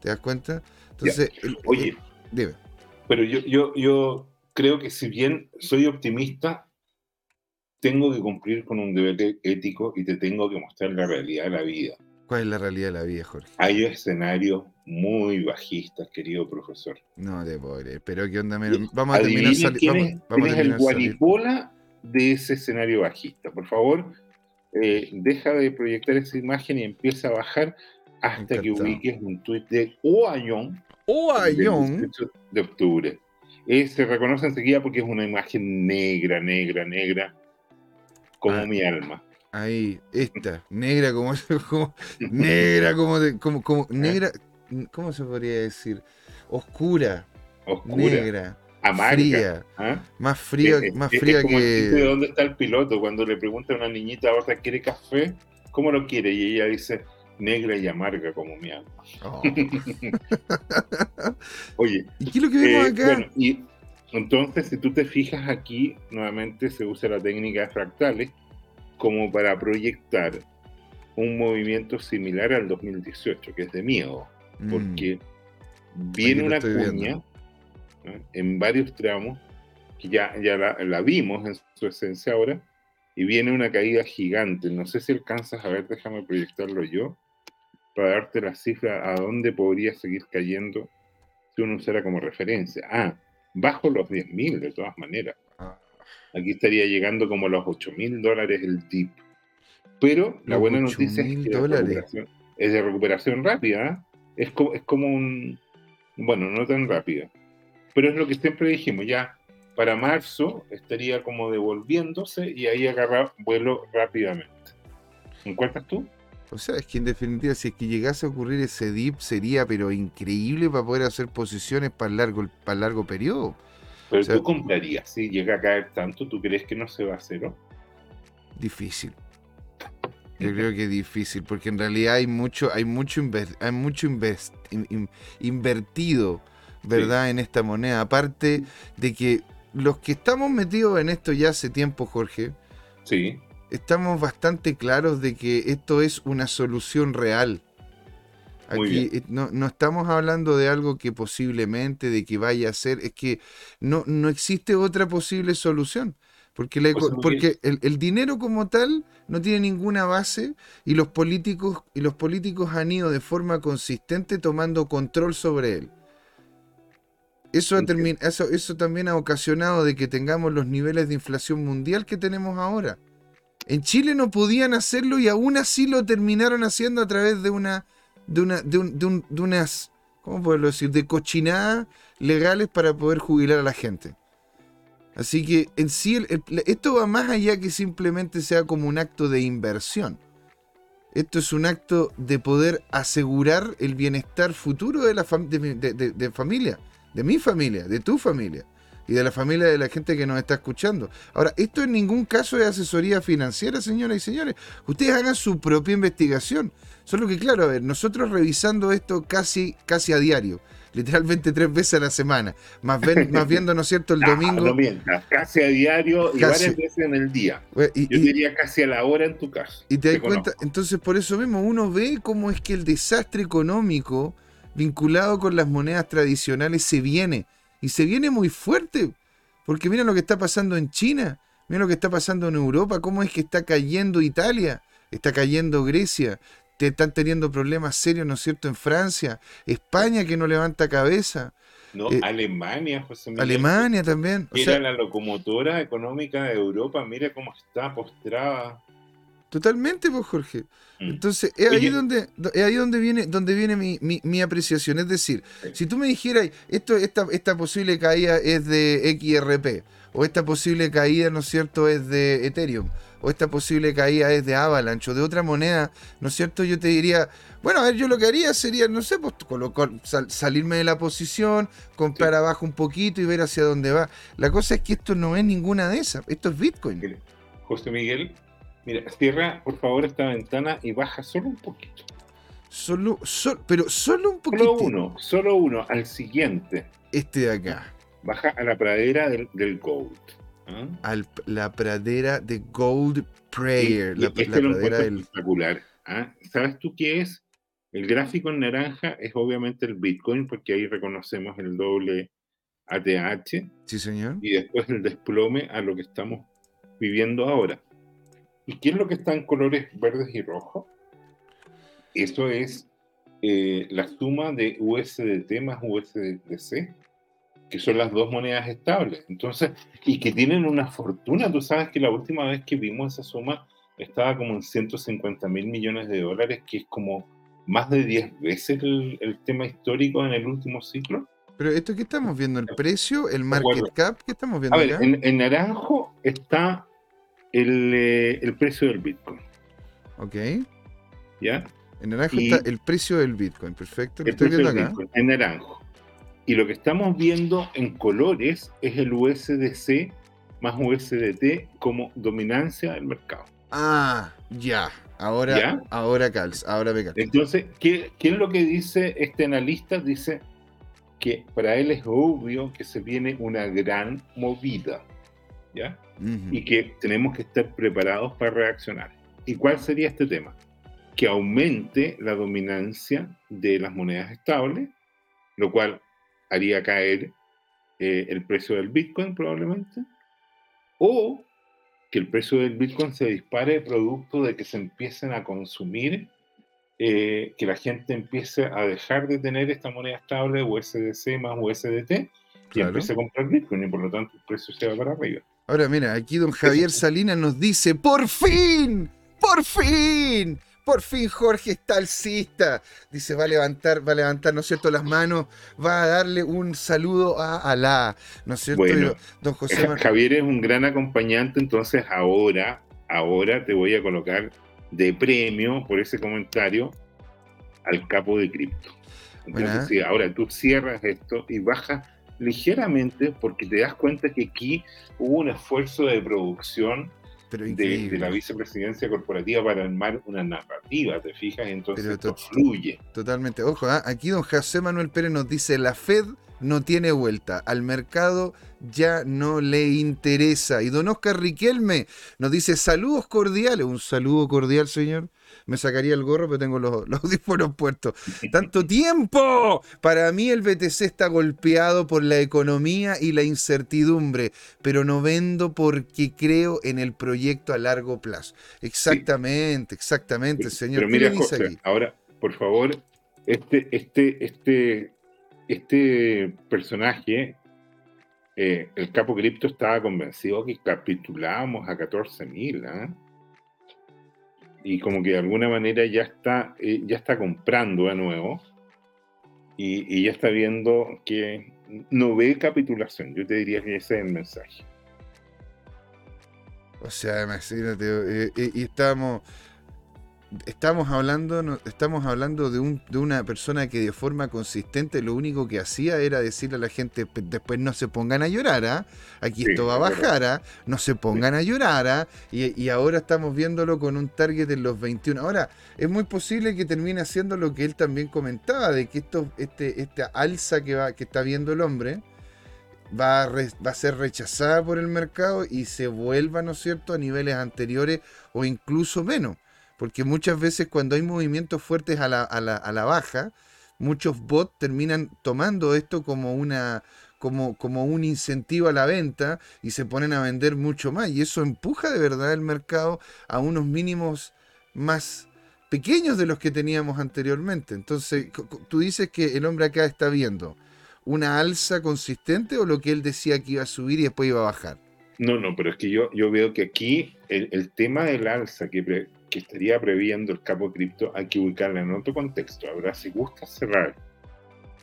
¿Te das cuenta? Entonces, oye, dime. Pero yo, yo, yo creo que si bien soy optimista, tengo que cumplir con un deber ético y te tengo que mostrar la realidad de la vida. ¿Cuál es la realidad de la vida, Jorge? Hay escenarios muy bajistas, querido profesor. No te pobre, pero ¿qué onda? Vamos a terminar saliendo. Vamos, a el guaripola de ese escenario bajista. Por favor, eh, deja de proyectar esa imagen y empieza a bajar hasta que ubiques un tuit de Oayón. Oayón. De octubre. Eh, se reconoce enseguida porque es una imagen negra, negra, negra, como ah, mi alma. Ahí, esta, negra como, [laughs] negra como, como, como, negra, ¿cómo se podría decir? Oscura, Oscura. negra. Amarga, fría, ¿ah? más fría, más fría que. ¿De dónde está el piloto? Cuando le pregunta a una niñita, ¿ahora quiere café? ¿Cómo lo quiere? Y ella dice, negra y amarga como mi alma. Oh. [laughs] Oye. [laughs] ¿Y qué es lo que vemos eh, acá? y entonces, si tú te fijas aquí, nuevamente se usa la técnica de fractales como para proyectar un movimiento similar al 2018, que es de miedo, mm. porque viene una cuña en varios tramos, que ya, ya la, vimos en su esencia ahora, y viene una caída gigante. No sé si alcanzas a ver, déjame proyectarlo yo para darte la cifra a dónde podría seguir cayendo si uno usara como referencia. Ah, bajo los 10.000 de todas maneras. Ah. Aquí estaría llegando como a los 8.000 dólares el dip. Pero la buena noticia es que es de recuperación rápida. ¿ah? Es, como, es como un... Bueno, no tan rápida. Pero es lo que siempre dijimos, ya para marzo estaría como devolviéndose y ahí agarrar vuelo rápidamente. ¿Encuentras tú? O sea, es que en definitiva, si es que llegase a ocurrir ese dip, sería pero increíble para poder hacer posiciones para largo, para largo periodo. Pero tú comprarías, si llega a caer tanto, ¿tú crees que no se va a hacer? ¿no? Difícil. Yo creo que es difícil, porque en realidad hay mucho, hay mucho, hay mucho invertido, ¿verdad? En esta moneda. Aparte de que los que estamos metidos en esto ya hace tiempo, Jorge. Sí estamos bastante claros de que esto es una solución real. Aquí eh, no, no, estamos hablando de algo que posiblemente, de que vaya a ser, es que no, no existe otra posible solución. Porque, porque el, el, dinero como tal no tiene ninguna base y los políticos y los políticos han ido de forma consistente tomando control sobre él. Eso, ha eso, eso también ha ocasionado de que tengamos los niveles de inflación mundial que tenemos ahora. En Chile no podían hacerlo y aún así lo terminaron haciendo a través de una. de una. de, un, de, unas. ¿cómo puedo decir? de cochinadas legales para poder jubilar a la gente. Así que en sí esto va más allá que simplemente sea como un acto de inversión. Esto es un acto de poder asegurar el bienestar futuro de la de familia, de mi familia, de tu familia y de la familia de la gente que nos está escuchando. Ahora, esto en ningún caso es asesoría financiera, señoras y señores. Ustedes hagan su propia investigación. Solo que, claro, a ver, nosotros revisando esto casi, casi a diario literalmente tres veces a la semana, más, más [laughs] viendo, ¿no es cierto?, el domingo. No, mientras, casi a diario y varias veces en el día. Yo diría casi a la hora en tu caso. Y te das cuenta, entonces por eso mismo uno ve cómo es que el desastre económico vinculado con las monedas tradicionales se viene. Y se viene muy fuerte. Porque mira lo que está pasando en China. Mira lo que está pasando en Europa. Cómo es que está cayendo Italia. Está cayendo Grecia. Te están teniendo problemas serios, ¿no es cierto?, en Francia. España que no levanta cabeza. No, eh, Alemania, José Miguel. Alemania también. Mira la locomotora económica de Europa, mira cómo está postrada. Totalmente, pues Jorge. Mm. Entonces, es ahí donde, es ahí donde viene, donde viene mi, mi, apreciación. Es decir, si tú me dijeras, esto, esta, esta posible caída es de XRP, o esta posible caída, ¿no es cierto?, es de Ethereum, o esta posible caída es de Avalanche o de otra moneda, ¿no es cierto? Yo te diría, bueno, a ver, yo lo que haría sería, no sé, pues colocar, salirme de la posición, comprar abajo un poquito y ver hacia dónde va. La cosa es que esto no es ninguna de esas, esto es Bitcoin. José Miguel, mira, cierra por favor esta ventana y baja solo un poquito. Solo, pero solo un poquito. Solo uno, solo uno, al siguiente. Este de acá. Baja a la pradera del, Gold. ¿ah? A la pradera de Gold Prayer. la, este pradera del... espectacular. ¿ah? ¿Sabes tú qué es? El gráfico en naranja es obviamente el Bitcoin, porque ahí reconocemos el doble ATH. Sí, señor. Y después el desplome a lo que estamos viviendo ahora. ¿Y qué es lo que está en colores verdes y rojos? Eso es eh, la suma de USDT más USDC, que son las dos monedas estables. Entonces, y que tienen una fortuna. Tú sabes que la última vez que vimos esa suma estaba como en 150 mil millones de dólares, que es como más de 10 veces el, tema histórico en el último ciclo. Pero esto que estamos viendo, el precio, el market cap, ¿qué estamos viendo? A ver, En, naranjo está el, eh, el, precio del Bitcoin. Ok. ¿Ya? En naranjo está el precio del Bitcoin, perfecto. Lo estoy viendo acá. en naranjo. Y lo que estamos viendo en colores es el USDC más USDT como dominancia del mercado. Ah, ya. Ahora, ahora calz, ahora me Entonces, ¿qué, es lo que dice este analista? Dice que para él es obvio que se viene una gran movida, ¿ya? Y que tenemos que estar preparados para reaccionar. ¿Y cuál sería este tema? Que aumente la dominancia de las monedas estables, lo cual haría caer eh, el precio del Bitcoin probablemente, o que el precio del Bitcoin se dispare producto de que se empiecen a consumir, eh, que la gente empiece a dejar de tener esta moneda estable USDC más USDT y empiece a comprar Bitcoin y por lo tanto el precio se va para arriba. Ahora mira, aquí don Javier Salinas nos dice, por fin, por fin, por fin Jorge está alcista. Dice, va a levantar, va a levantar, ¿no es cierto?, las manos, va a darle un saludo a Alá, ¿no es cierto? Bueno, don José Javier es un gran acompañante, entonces ahora, ahora te voy a colocar de premio por ese comentario al capo de cripto. Entonces, ahora tú cierras esto y bajas ligeramente porque te das cuenta que aquí hubo un esfuerzo de producción de, la vicepresidencia corporativa para armar una narrativa, ¿te fijas? Entonces esto fluye. Totalmente. Ojo, ¿ah? aquí don José Manuel Pérez nos dice, la Fed no tiene vuelta, al mercado ya no le interesa. Y don Oscar Riquelme nos dice, saludos cordiales, un saludo cordial, señor me sacaría el gorro, pero tengo los, [laughs] audífonos puestos. [laughs] ¡Tanto tiempo! Para mí el BTC está golpeado por la economía y la incertidumbre, pero no vendo porque creo en el proyecto a largo plazo. Exactamente, exactamente, señor. Pero mira, ahora, por favor, este, este, este, este personaje eh, el capo cripto estaba convencido que capitulábamos a 14.000. ¿eh? Y como que de alguna manera ya está, eh, ya está comprando de nuevo y, ya está viendo que no ve capitulación. Yo te diría que ese es el mensaje. O sea, imagínate, eh, eh, y estamos estamos hablando, estamos hablando de, un, de una persona que de forma consistente lo único que hacía era decirle a la gente, después no se pongan a llorar, ¿ah? aquí esto va a bajar, ¿ah? no se pongan a llorar, ¿ah? y, ahora estamos viéndolo con un target en los 21. Ahora, es muy posible que termine haciendo lo que él también comentaba, de que esto, este, esta alza que, va, que está viendo el hombre, Va a, va a, ser rechazada por el mercado y se vuelva, ¿no es cierto?, a niveles anteriores o incluso menos. Porque muchas veces cuando hay movimientos fuertes a la, a la, a la baja, muchos bots terminan tomando esto como una como, como un incentivo a la venta y se ponen a vender mucho más. Y eso empuja de verdad el mercado a unos mínimos más pequeños de los que teníamos anteriormente. Entonces, tú dices que el hombre acá está viendo una alza consistente o lo que él decía que iba a subir y después iba a bajar. No, no, pero es que yo, yo veo que aquí el, el tema del alza que, que estaría previendo el capo cripto hay que ubicarla en otro contexto. Ahora, si gusta cerrar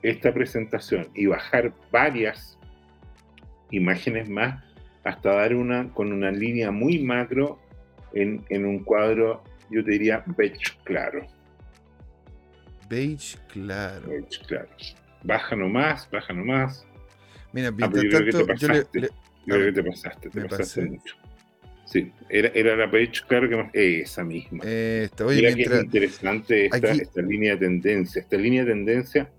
esta presentación y bajar varias imágenes más, hasta dar una con una línea muy macro en, en un cuadro, yo te diría beige claro. Beige claro. Beige claro. Baja nomás, baja nomás. Mira, Ah, mientras yo creo que tanto, te yo le- pasaste. le- Yo creo que te pasaste, te ¿Me pasaste mucho. Sí, era, era la beige claro que más. Esa misma. Esta, oye, Mira que es interesante esta, aquí- esta línea de tendencia. Esta línea de tendencia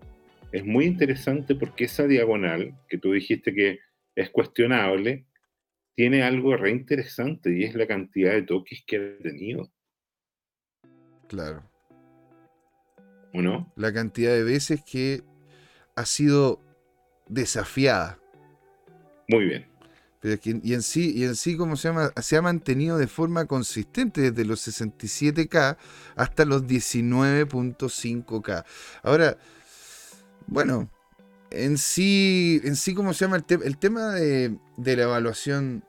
es muy interesante porque esa diagonal, que tú dijiste que es cuestionable, tiene algo re interesante y es la cantidad de toques que ha tenido, Claro. ¿o no? La cantidad de veces que ha sido desafiada. Muy bien. Y en sí, y en sí, ¿cómo se llama? Se ha mantenido de forma consistente desde los 67K hasta los 19.5K. Ahora, bueno, en sí, en sí, ¿cómo se llama? El, te- el tema de, de la evaluación,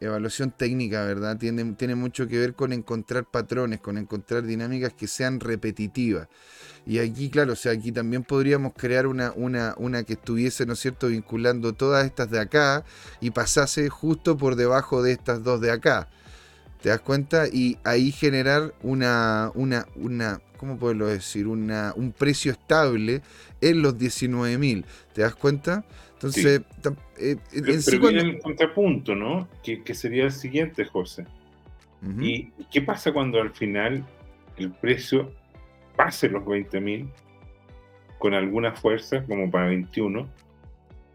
evaluación técnica, ¿verdad? Tiene, mucho que ver con encontrar patrones, con encontrar dinámicas que sean repetitivas. Y aquí, claro, o sea, aquí también podríamos crear una, una, una que estuviese, ¿no es cierto?, vinculando todas estas de acá y pasase justo por debajo de estas dos de acá. ¿Te das cuenta? Y ahí generar una, una, una ¿cómo puedo decir? Una, un precio estable en los 19.000. ¿Te das cuenta? Entonces, eh, en Pero, sí pero cuando- viene el contrapunto, ¿no? Que, que sería el siguiente, José. Ujú. ¿Y y qué pasa cuando al final el precio pase los 20.000 con alguna fuerza, como para 21?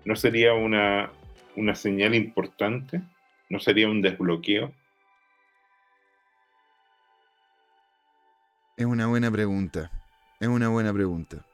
¿No sería una, una señal importante? ¿No sería un desbloqueo? Es una buena pregunta. Es una buena pregunta.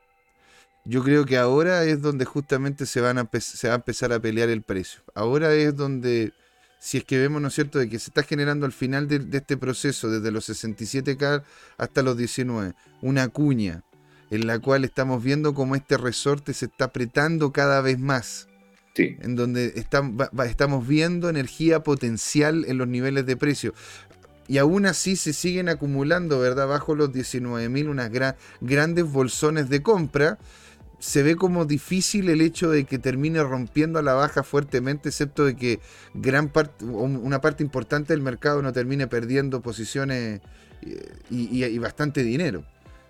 Yo creo que ahora es donde justamente se, van a se va a empezar a pelear el precio. Ahora es donde, si es que vemos, ¿no es cierto?, de que se está generando al final de, de este proceso, desde los 67K hasta los 19, una cuña en la cual estamos viendo cómo este resorte se está apretando cada vez más Sí. en donde va- estamos viendo energía potencial en los niveles de precio. Y aún así se siguen acumulando, ¿verdad? Bajo los 19.000 unas gra- grandes bolsones de compra. Se ve como difícil el hecho de que termine rompiendo a la baja fuertemente, excepto de que gran parte, una parte importante del mercado no termine perdiendo posiciones eh, y, y- y bastante dinero.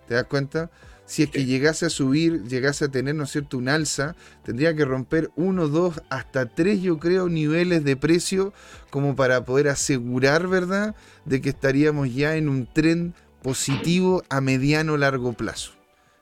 ¿Te das cuenta? Si es que llegase a subir, llegase a tener, ¿no es cierto?, un alza, tendría que romper uno, dos, hasta tres, yo creo, niveles de precio como para poder asegurar, ¿verdad?, de que estaríamos ya en un tren positivo a mediano largo plazo.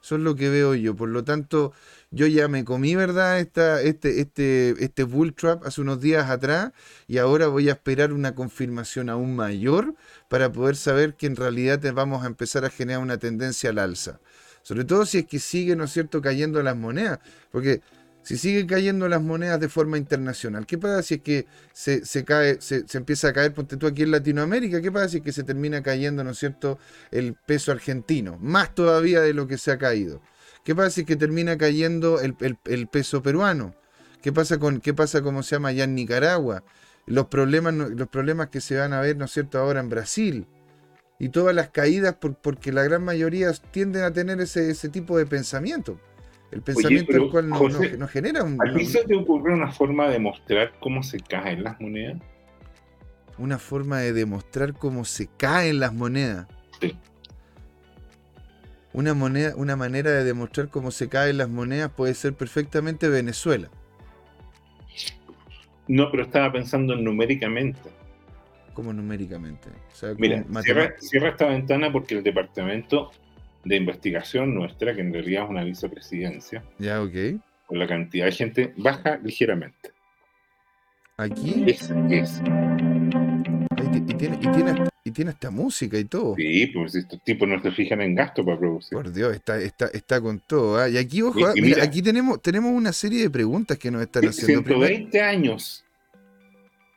Eso es lo que veo yo. Por lo tanto, yo ya me comí, ¿verdad? Esta, este, este, este bull trap hace unos días atrás y ahora voy a esperar una confirmación aún mayor para poder saber que en realidad vamos a empezar a generar una tendencia al alza. Sobre todo si es que sigue, ¿no es cierto?, cayendo las monedas. Porque si siguen cayendo las monedas de forma internacional, ¿qué pasa si es que se, se cae, se, se empieza a caer, ponte tú aquí en Latinoamérica, ¿qué pasa si es que se termina cayendo, ¿no es cierto?, el peso argentino, más todavía de lo que se ha caído. ¿Qué pasa si es que termina cayendo el, el- el peso peruano? ¿Qué pasa con, qué pasa, cómo se llama, allá en Nicaragua? Los problemas, los problemas que se van a ver, ¿no es cierto?, ahora en Brasil. Y todas las caídas, por- porque la gran mayoría tienden a tener ese, ese tipo de pensamiento. El pensamiento el cual no, José, no- no genera un- ¿A ti se te ocurre una forma de mostrar cómo se caen las monedas? una forma de demostrar cómo se caen las monedas. Sí. Una, moneda, una manera de demostrar cómo se caen las monedas puede ser perfectamente Venezuela. No, pero estaba pensando numéricamente. como numéricamente. O sea, como Mira, cierra esta ventana porque el departamento de investigación nuestra, que en realidad es una vicepresidencia, Ya, ok. con la cantidad de gente, baja ligeramente. Aquí. Es, y, tiene, y, tiene, hasta- y tiene hasta música y todo. Sí, pues estos tipos no se fijan en gasto para producir. Por Dios, está, está, está con todo. ¿ah? Y aquí, ojo, ah, y mira, mira. aquí tenemos, tenemos una serie de preguntas que nos están haciendo. Primero- 120 años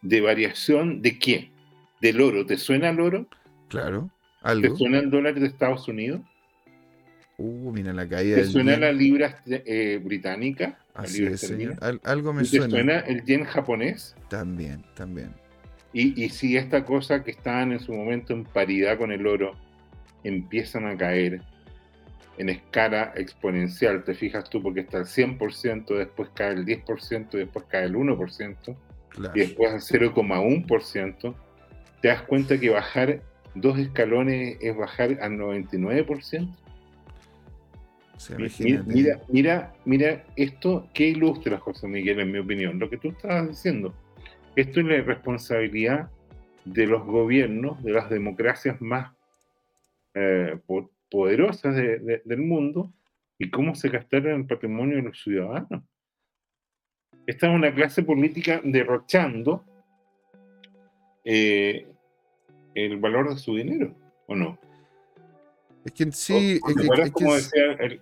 de variación de qué? Del oro. ¿Te suena el oro? Claro, ¿Te suena el dólar de Estados Unidos? Uh, mira la caída ¿Te suena la libra eh, británica? Así es, señor. Al- algo me ¿Y ¿Te suena. suena el yen japonés? También, también. Y, y si esta cosa que estaban en su momento en paridad con el oro empiezan a caer en escala exponencial, te fijas tú, porque está el 100%, después cae el 10%, después cae el 1%, y después a 0,1%, te das cuenta que bajar dos escalones es bajar al 99%. Mira, mira, mira, esto que ilustra, José Miguel, en mi opinión, lo que tú estabas diciendo. Esto es la responsabilidad de los gobiernos, de las democracias más eh, poderosas del mundo, y cómo se gastaron el patrimonio de los ciudadanos. Esta es una clase política derrochando eh, el valor de su dinero, ¿o no? Es que sí. es, como decía el,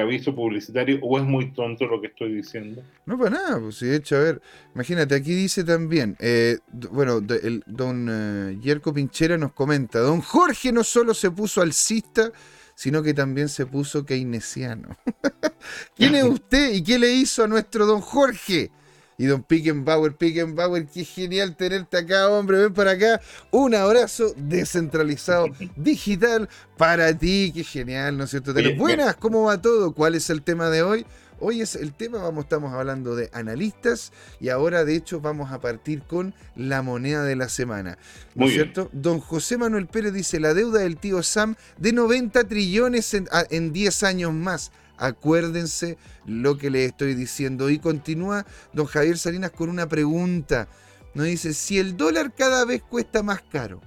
aviso publicitario o es muy tonto lo que estoy diciendo? No, para nada, pues de hecho, a ver, imagínate, aquí dice también, eh, bueno, el, don uh, Yerko Pinchera nos comenta, don Jorge no solo se puso alcista, sino que también se puso keynesiano. [laughs] ¿Quién es [laughs] usted y qué le hizo a nuestro don Jorge? Y don Pickenbauer, Pickenbauer, qué genial tenerte acá, hombre, ven para acá. Un abrazo descentralizado, [laughs] digital para ti, qué genial, ¿no es cierto? Buenas, ¿cómo va todo? ¿Cuál es el tema de hoy? Hoy es el tema, vamos, estamos hablando de analistas y ahora de hecho vamos a partir con la moneda de la semana. ¿No es cierto? Don José Manuel Pérez dice la deuda del tío Sam de 90 trillones en, en 10 años más. Acuérdense lo que les estoy diciendo. Y continúa don Javier Salinas con una pregunta. Nos dice, si el dólar cada vez cuesta más caro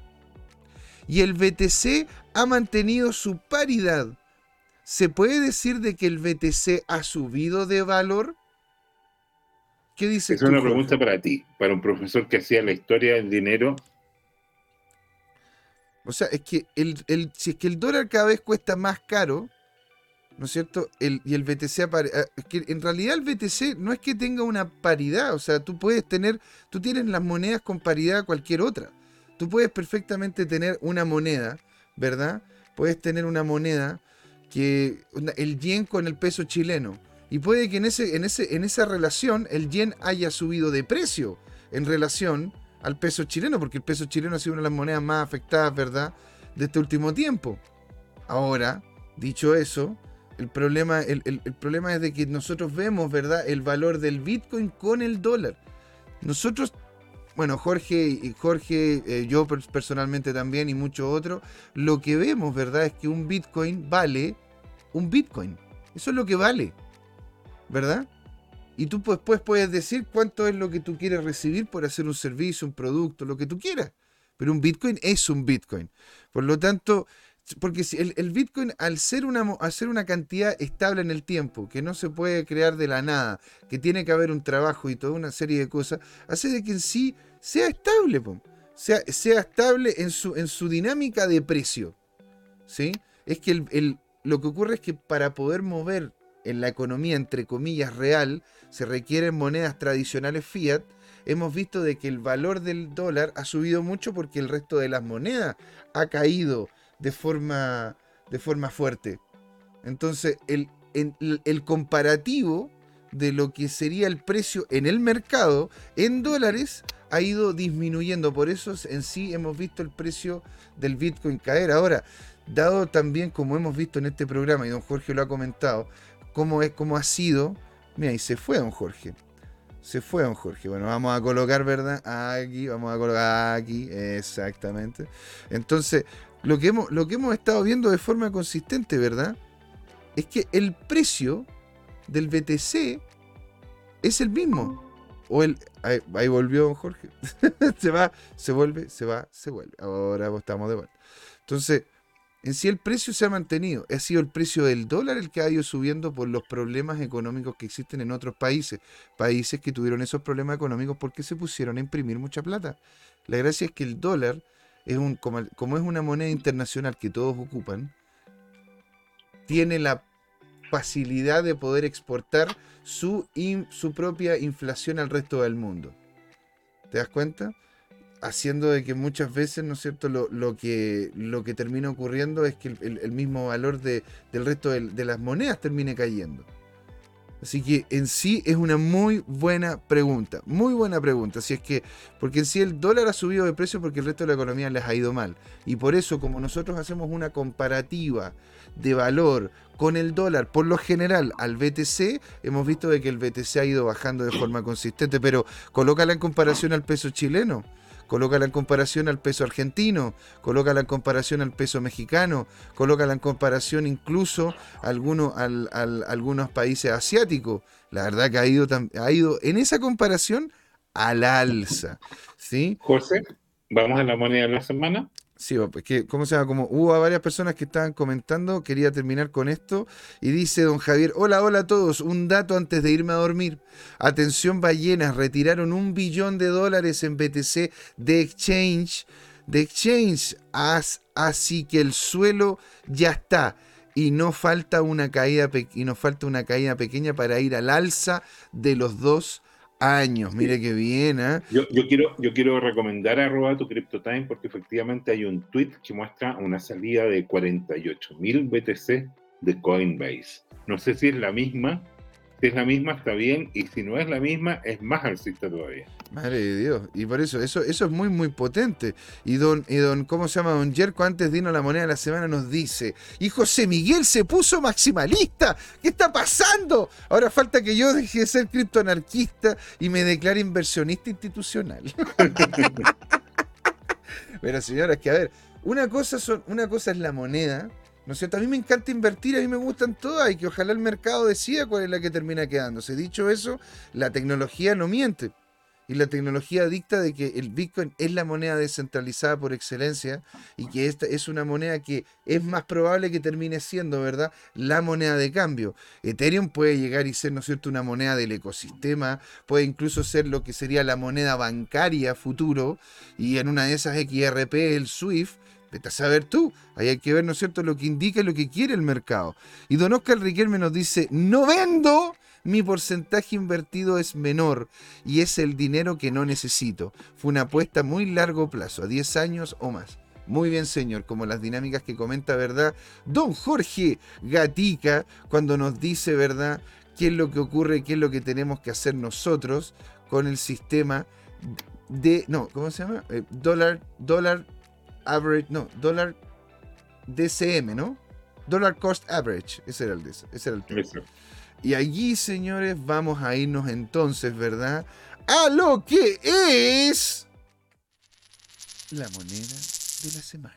y el BTC ha mantenido su paridad, ¿se puede decir de que el BTC ha subido de valor? ¿Qué dice? Es una pregunta para ti, para un profesor que hacía la historia del dinero. O sea, es que el, si es que el dólar cada vez cuesta más caro, ¿no es cierto? El, y el BTC aparece. Eh, que en realidad el BTC no es que tenga una paridad, o sea, tú puedes tener, tú tienes las monedas con paridad a cualquier otra. Tú puedes perfectamente tener una moneda, ¿verdad? Puedes tener una moneda que el yen con el peso chileno. Y puede que en, ese, en, ese, en esa relación el yen haya subido de precio en relación al peso chileno, porque el peso chileno ha sido una de las monedas más afectadas, ¿verdad?, de este último tiempo. Ahora, dicho eso, el problema, el, problema es de que nosotros vemos, ¿verdad?, el valor del Bitcoin con el dólar. Nosotros, bueno, Jorge y Jorge, eh, yo personalmente también y muchos otros, lo que vemos, ¿verdad?, es que un Bitcoin vale un Bitcoin. Eso es lo que vale, ¿verdad? Y tú después puedes decir cuánto es lo que tú quieres recibir por hacer un servicio, un producto, lo que tú quieras. Pero un Bitcoin es un Bitcoin. Por lo tanto, porque el, el, Bitcoin, al ser, una, una cantidad estable en el tiempo, que no se puede crear de la nada, que tiene que haber un trabajo y toda una serie de cosas, hace de que en sí sea estable, Sea, sea, estable en su, en su dinámica de precio. ¿sí? Es que el, lo que ocurre es que para poder mover en la economía, entre comillas, real, se requieren monedas tradicionales fiat. Hemos visto de que el valor del dólar ha subido mucho porque el resto de las monedas ha caído de forma, de forma fuerte. Entonces, el, comparativo de lo que sería el precio en el mercado en dólares ha ido disminuyendo. Por eso en sí hemos visto el precio del Bitcoin caer. Ahora, dado también como hemos visto en este programa, y don Jorge lo ha comentado, cómo es, cómo ha sido. Mira, y se fue don Jorge. Se fue don Jorge. Bueno, vamos a colocar, ¿verdad? Aquí, vamos a colocar aquí, exactamente. Entonces, lo que, hemos, lo que hemos estado viendo de forma consistente, ¿verdad? Es que el precio del BTC es el mismo. O el. Ahí, volvió don Jorge. [laughs] se va, se vuelve, se va, se vuelve. Ahora estamos de vuelta. Entonces, en sí el precio se ha mantenido. Ha sido el precio del dólar el que ha ido subiendo por los problemas económicos que existen en otros países. Países que tuvieron esos problemas económicos porque se pusieron a imprimir mucha plata. La gracia es que el dólar es un, como, es una moneda internacional que todos ocupan, tiene la facilidad de poder exportar su, su propia inflación al resto del mundo. ¿Te das cuenta? Haciendo de que muchas veces, ¿no es cierto?, lo, que, lo que termina ocurriendo es que el, mismo valor de, del resto de, las monedas termine cayendo. Así que en sí es una muy buena pregunta, muy buena pregunta. Si es que, porque en sí el dólar ha subido de precio porque el resto de la economía les ha ido mal. Y por eso, como nosotros hacemos una comparativa de valor con el dólar, por lo general al BTC, hemos visto de que el BTC ha ido bajando de forma consistente, pero colócala en comparación al peso chileno colócala en comparación al peso argentino, colócala en comparación al peso mexicano, colócala en comparación incluso a algunos, algunos países asiáticos. La verdad que ha ido, ha ido en esa comparación al alza. ¿sí? José, vamos a la moneda de la semana. Sí, pues que, ¿cómo se llama? Como hubo varias personas que estaban comentando, quería terminar con esto. Y dice don Javier, hola, hola a todos, un dato antes de irme a dormir. Atención ballenas, retiraron un billón de dólares en BTC de exchange. De exchange, así que el suelo ya está. Y no falta una caída, y nos falta una caída pequeña para ir al alza de los dos años. Mire qué bien, ¿eh? Yo, quiero, yo quiero recomendar a tu CryptoTime porque efectivamente hay un tweet que muestra una salida de 48 mil BTC de Coinbase. No sé si es la misma, si es la misma, está bien. Y si no es la misma, es más alcista todavía. Madre de Dios. Y por eso, eso, eso es muy, muy potente. Y don, y don, ¿cómo se llama? Don Jerko, antes de irnos a la moneda de la semana, nos dice: Y José Miguel se puso maximalista. ¿Qué está pasando? Ahora falta que yo deje de ser criptoanarquista y me declare inversionista institucional. [laughs] [laughs] Pero señora, es que a ver, una cosa, son, una cosa es la moneda ¿No es? A mí me encanta invertir, a mí me gustan todas y que ojalá el mercado decida cuál es la que termina quedándose. Dicho eso, la tecnología no miente. Y la tecnología dicta de que el Bitcoin es la moneda descentralizada por excelencia y que esta es una moneda que es más probable que termine siendo, ¿verdad? La moneda de cambio. Ethereum puede llegar y ser, ¿no es cierto?, una moneda del ecosistema, puede incluso ser lo que sería la moneda bancaria futuro y en una de esas XRP, el SWIFT, Vete a saber tú. Ahí hay que ver, ¿no es cierto?, lo que indica y lo que quiere el mercado. Y Don Oscar Riquelme nos dice, no vendo, mi porcentaje invertido es menor y es el dinero que no necesito. Fue una apuesta muy largo plazo, a 10 años o más. Muy bien, señor, como las dinámicas que comenta, ¿verdad? Don Jorge Gatica, cuando nos dice, ¿verdad?, qué es lo que ocurre, qué es lo que tenemos que hacer nosotros con el sistema de, no, ¿cómo se llama? Eh, dólar, dólar average, no, dólar DCM, ¿no? Dollar cost average, ese era el, ese era el Y allí, señores, vamos a irnos entonces, ¿verdad? A lo que es la moneda de la semana.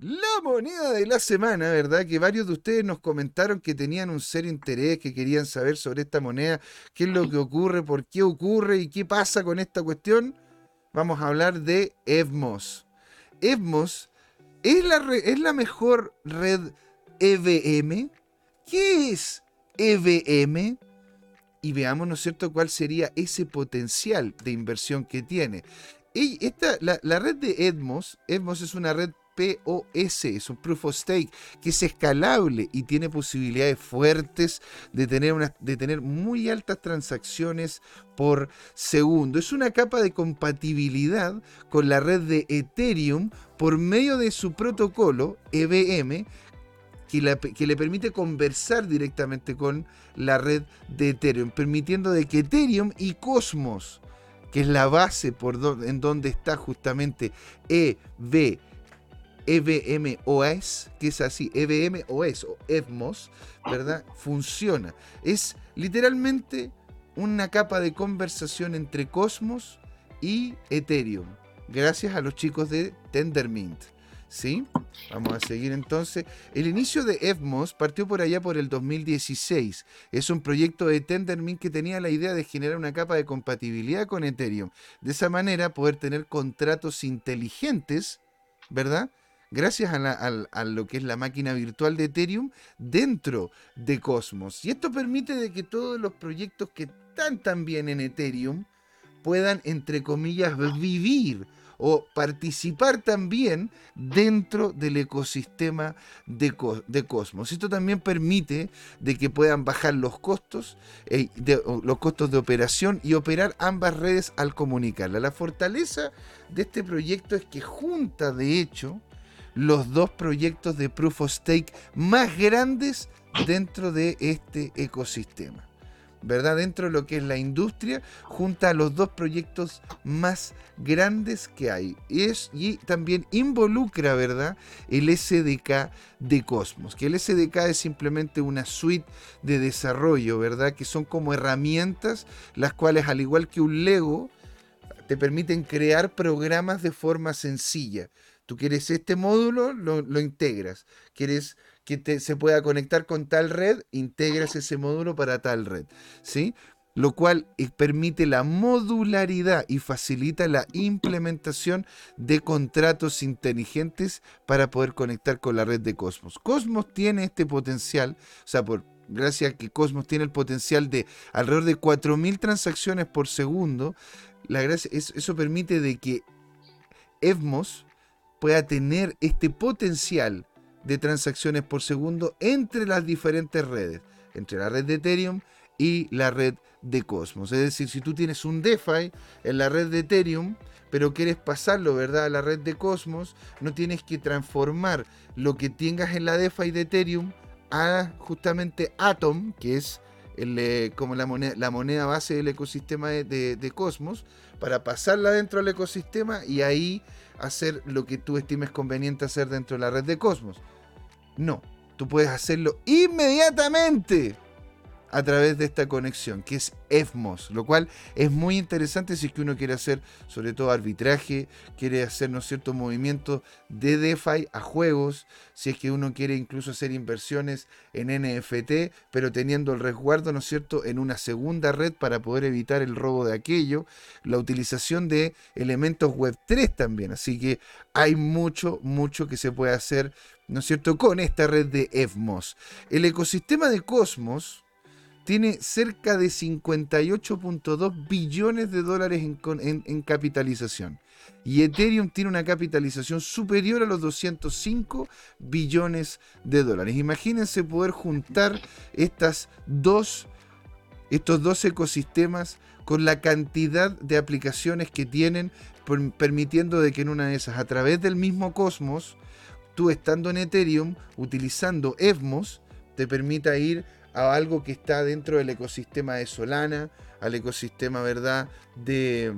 La moneda de la semana, ¿verdad? Que varios de ustedes nos comentaron que tenían un serio interés, que querían saber sobre esta moneda, qué es lo que ocurre, por qué ocurre y qué pasa con esta cuestión vamos a hablar de Evmos. Evmos es la, es la mejor red EVM. ¿Qué es EVM? Y veamos, ¿no es cierto?, cuál sería ese potencial de inversión que tiene. Esta, la, la red de Edmos, Edmos es una red POS, es un Proof of Stake, que es escalable y tiene posibilidades fuertes de tener, de tener muy altas transacciones por segundo. Es una capa de compatibilidad con la red de Ethereum por medio de su protocolo EVM, que, que, le permite conversar directamente con la red de Ethereum, permitiendo de que Ethereum y Cosmos, que es la base por en donde está justamente EVM, EVMOS, que es así, EVMOS o EVMOS, ¿verdad? Funciona. Es literalmente una capa de conversación entre Cosmos y Ethereum, gracias a los chicos de Tendermint. ¿Sí? Vamos a seguir entonces. El inicio de EVMOS partió por allá por el 2016. Es un proyecto de Tendermint que tenía la idea de generar una capa de compatibilidad con Ethereum. De esa manera poder tener contratos inteligentes, ¿verdad? Gracias a, lo que es la máquina virtual de Ethereum dentro de Cosmos. Y esto permite de que todos los proyectos que están también en Ethereum puedan, entre comillas, vivir o participar también dentro del ecosistema de, Cosmos. Esto también permite de que puedan bajar los costos, eh, los costos de operación y operar ambas redes al comunicarla. La fortaleza de este proyecto es que junta, de hecho, los dos proyectos de Proof of Stake más grandes dentro de este ecosistema. ¿verdad? Dentro de lo que es la industria, junta a los dos proyectos más grandes que hay. Es, y también involucra, ¿verdad? El SDK de Cosmos, que el SDK es simplemente una suite de desarrollo, ¿verdad? Que son como herramientas, las cuales, al igual que un Lego, te permiten crear programas de forma sencilla. Tú quieres este módulo, lo, lo integras. Quieres que se pueda conectar con tal red, integras ese módulo para tal red, ¿sí? Lo cual eh, permite la modularidad y facilita la implementación de contratos inteligentes para poder conectar con la red de Cosmos. Cosmos tiene este potencial, o sea, por, gracias a que Cosmos tiene el potencial de alrededor de 4.000 transacciones por segundo, la eso permite de que Evmos pueda tener este potencial de transacciones por segundo entre las diferentes redes, entre la red de Ethereum y la red de Cosmos. Es decir, si tú tienes un DeFi en la red de Ethereum, pero quieres pasarlo, ¿verdad?, a la red de Cosmos, no tienes que transformar lo que tengas en la DeFi de Ethereum a justamente Atom, que es eh, como la moneda, la moneda base del ecosistema de Cosmos, para pasarla dentro del ecosistema y ahí hacer lo que tú estimes conveniente hacer dentro de la red de Cosmos. No, tú puedes hacerlo inmediatamente a través de esta conexión, que es EFMOS, lo cual es muy interesante si es que uno quiere hacer sobre todo arbitraje, quiere hacer, ¿no cierto?, movimientos de DeFi a juegos, si es que uno quiere incluso hacer inversiones en NFT, pero teniendo el resguardo, ¿no es cierto?, en una segunda red para poder evitar el robo de aquello, la utilización de elementos Web3 también, así que hay mucho, mucho que se puede hacer, ¿no es cierto?, con esta red de EFMOS. El ecosistema de Cosmos, tiene cerca de 58.2 billones de dólares en, capitalización. Y Ethereum tiene una capitalización superior a los 205 billones de dólares. Imagínense poder juntar estas dos, estos dos ecosistemas con la cantidad de aplicaciones que tienen, permitiendo de que en una de esas, a través del mismo Cosmos, tú estando en Ethereum, utilizando Evmos, te permita ir a algo que está dentro del ecosistema de Solana, al ecosistema, ¿verdad?, de,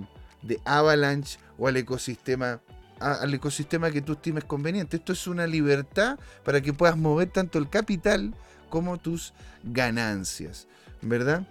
Avalanche o al ecosistema al ecosistema que tú estimes conveniente. Esto es una libertad para que puedas mover tanto el capital como tus ganancias, ¿verdad?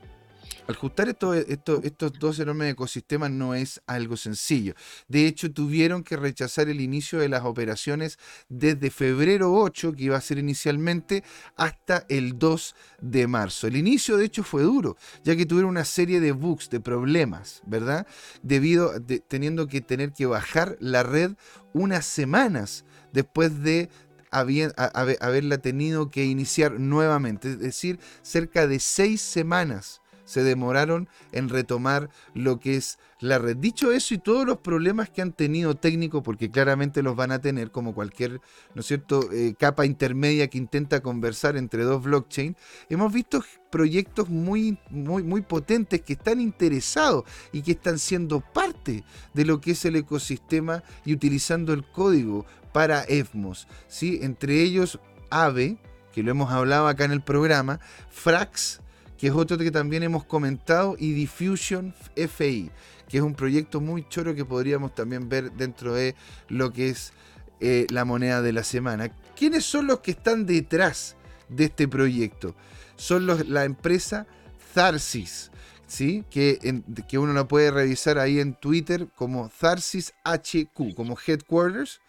Ajustar estos dos enormes ecosistemas no es algo sencillo. De hecho, tuvieron que rechazar el inicio de las operaciones desde febrero 8, que iba a ser inicialmente, hasta el 2 de marzo. El inicio, de hecho, fue duro, ya que tuvieron una serie de bugs, de problemas, ¿verdad? Debido a teniendo que tener que bajar la red unas semanas después de haberla tenido que iniciar nuevamente, es decir, cerca de seis semanas se demoraron en retomar lo que es la red. Dicho eso y todos los problemas que han tenido técnicos, porque claramente los van a tener como cualquier, ¿no es cierto?, eh, capa intermedia que intenta conversar entre dos blockchains, hemos visto proyectos muy, muy, muy potentes que están interesados y que están siendo parte de lo que es el ecosistema y utilizando el código para EFMOS, ¿sí? Entre ellos AVE, que lo hemos hablado acá en el programa, Frax, que es otro que también hemos comentado, y Diffusion FI, que es un proyecto muy choro que podríamos también ver dentro de lo que es eh, la moneda de la semana. ¿Quiénes son los que están detrás de este proyecto? Son los, la empresa Tharsis. ¿Sí? Que, que uno la puede revisar ahí en Twitter como Tharsis HQ, como headquarters,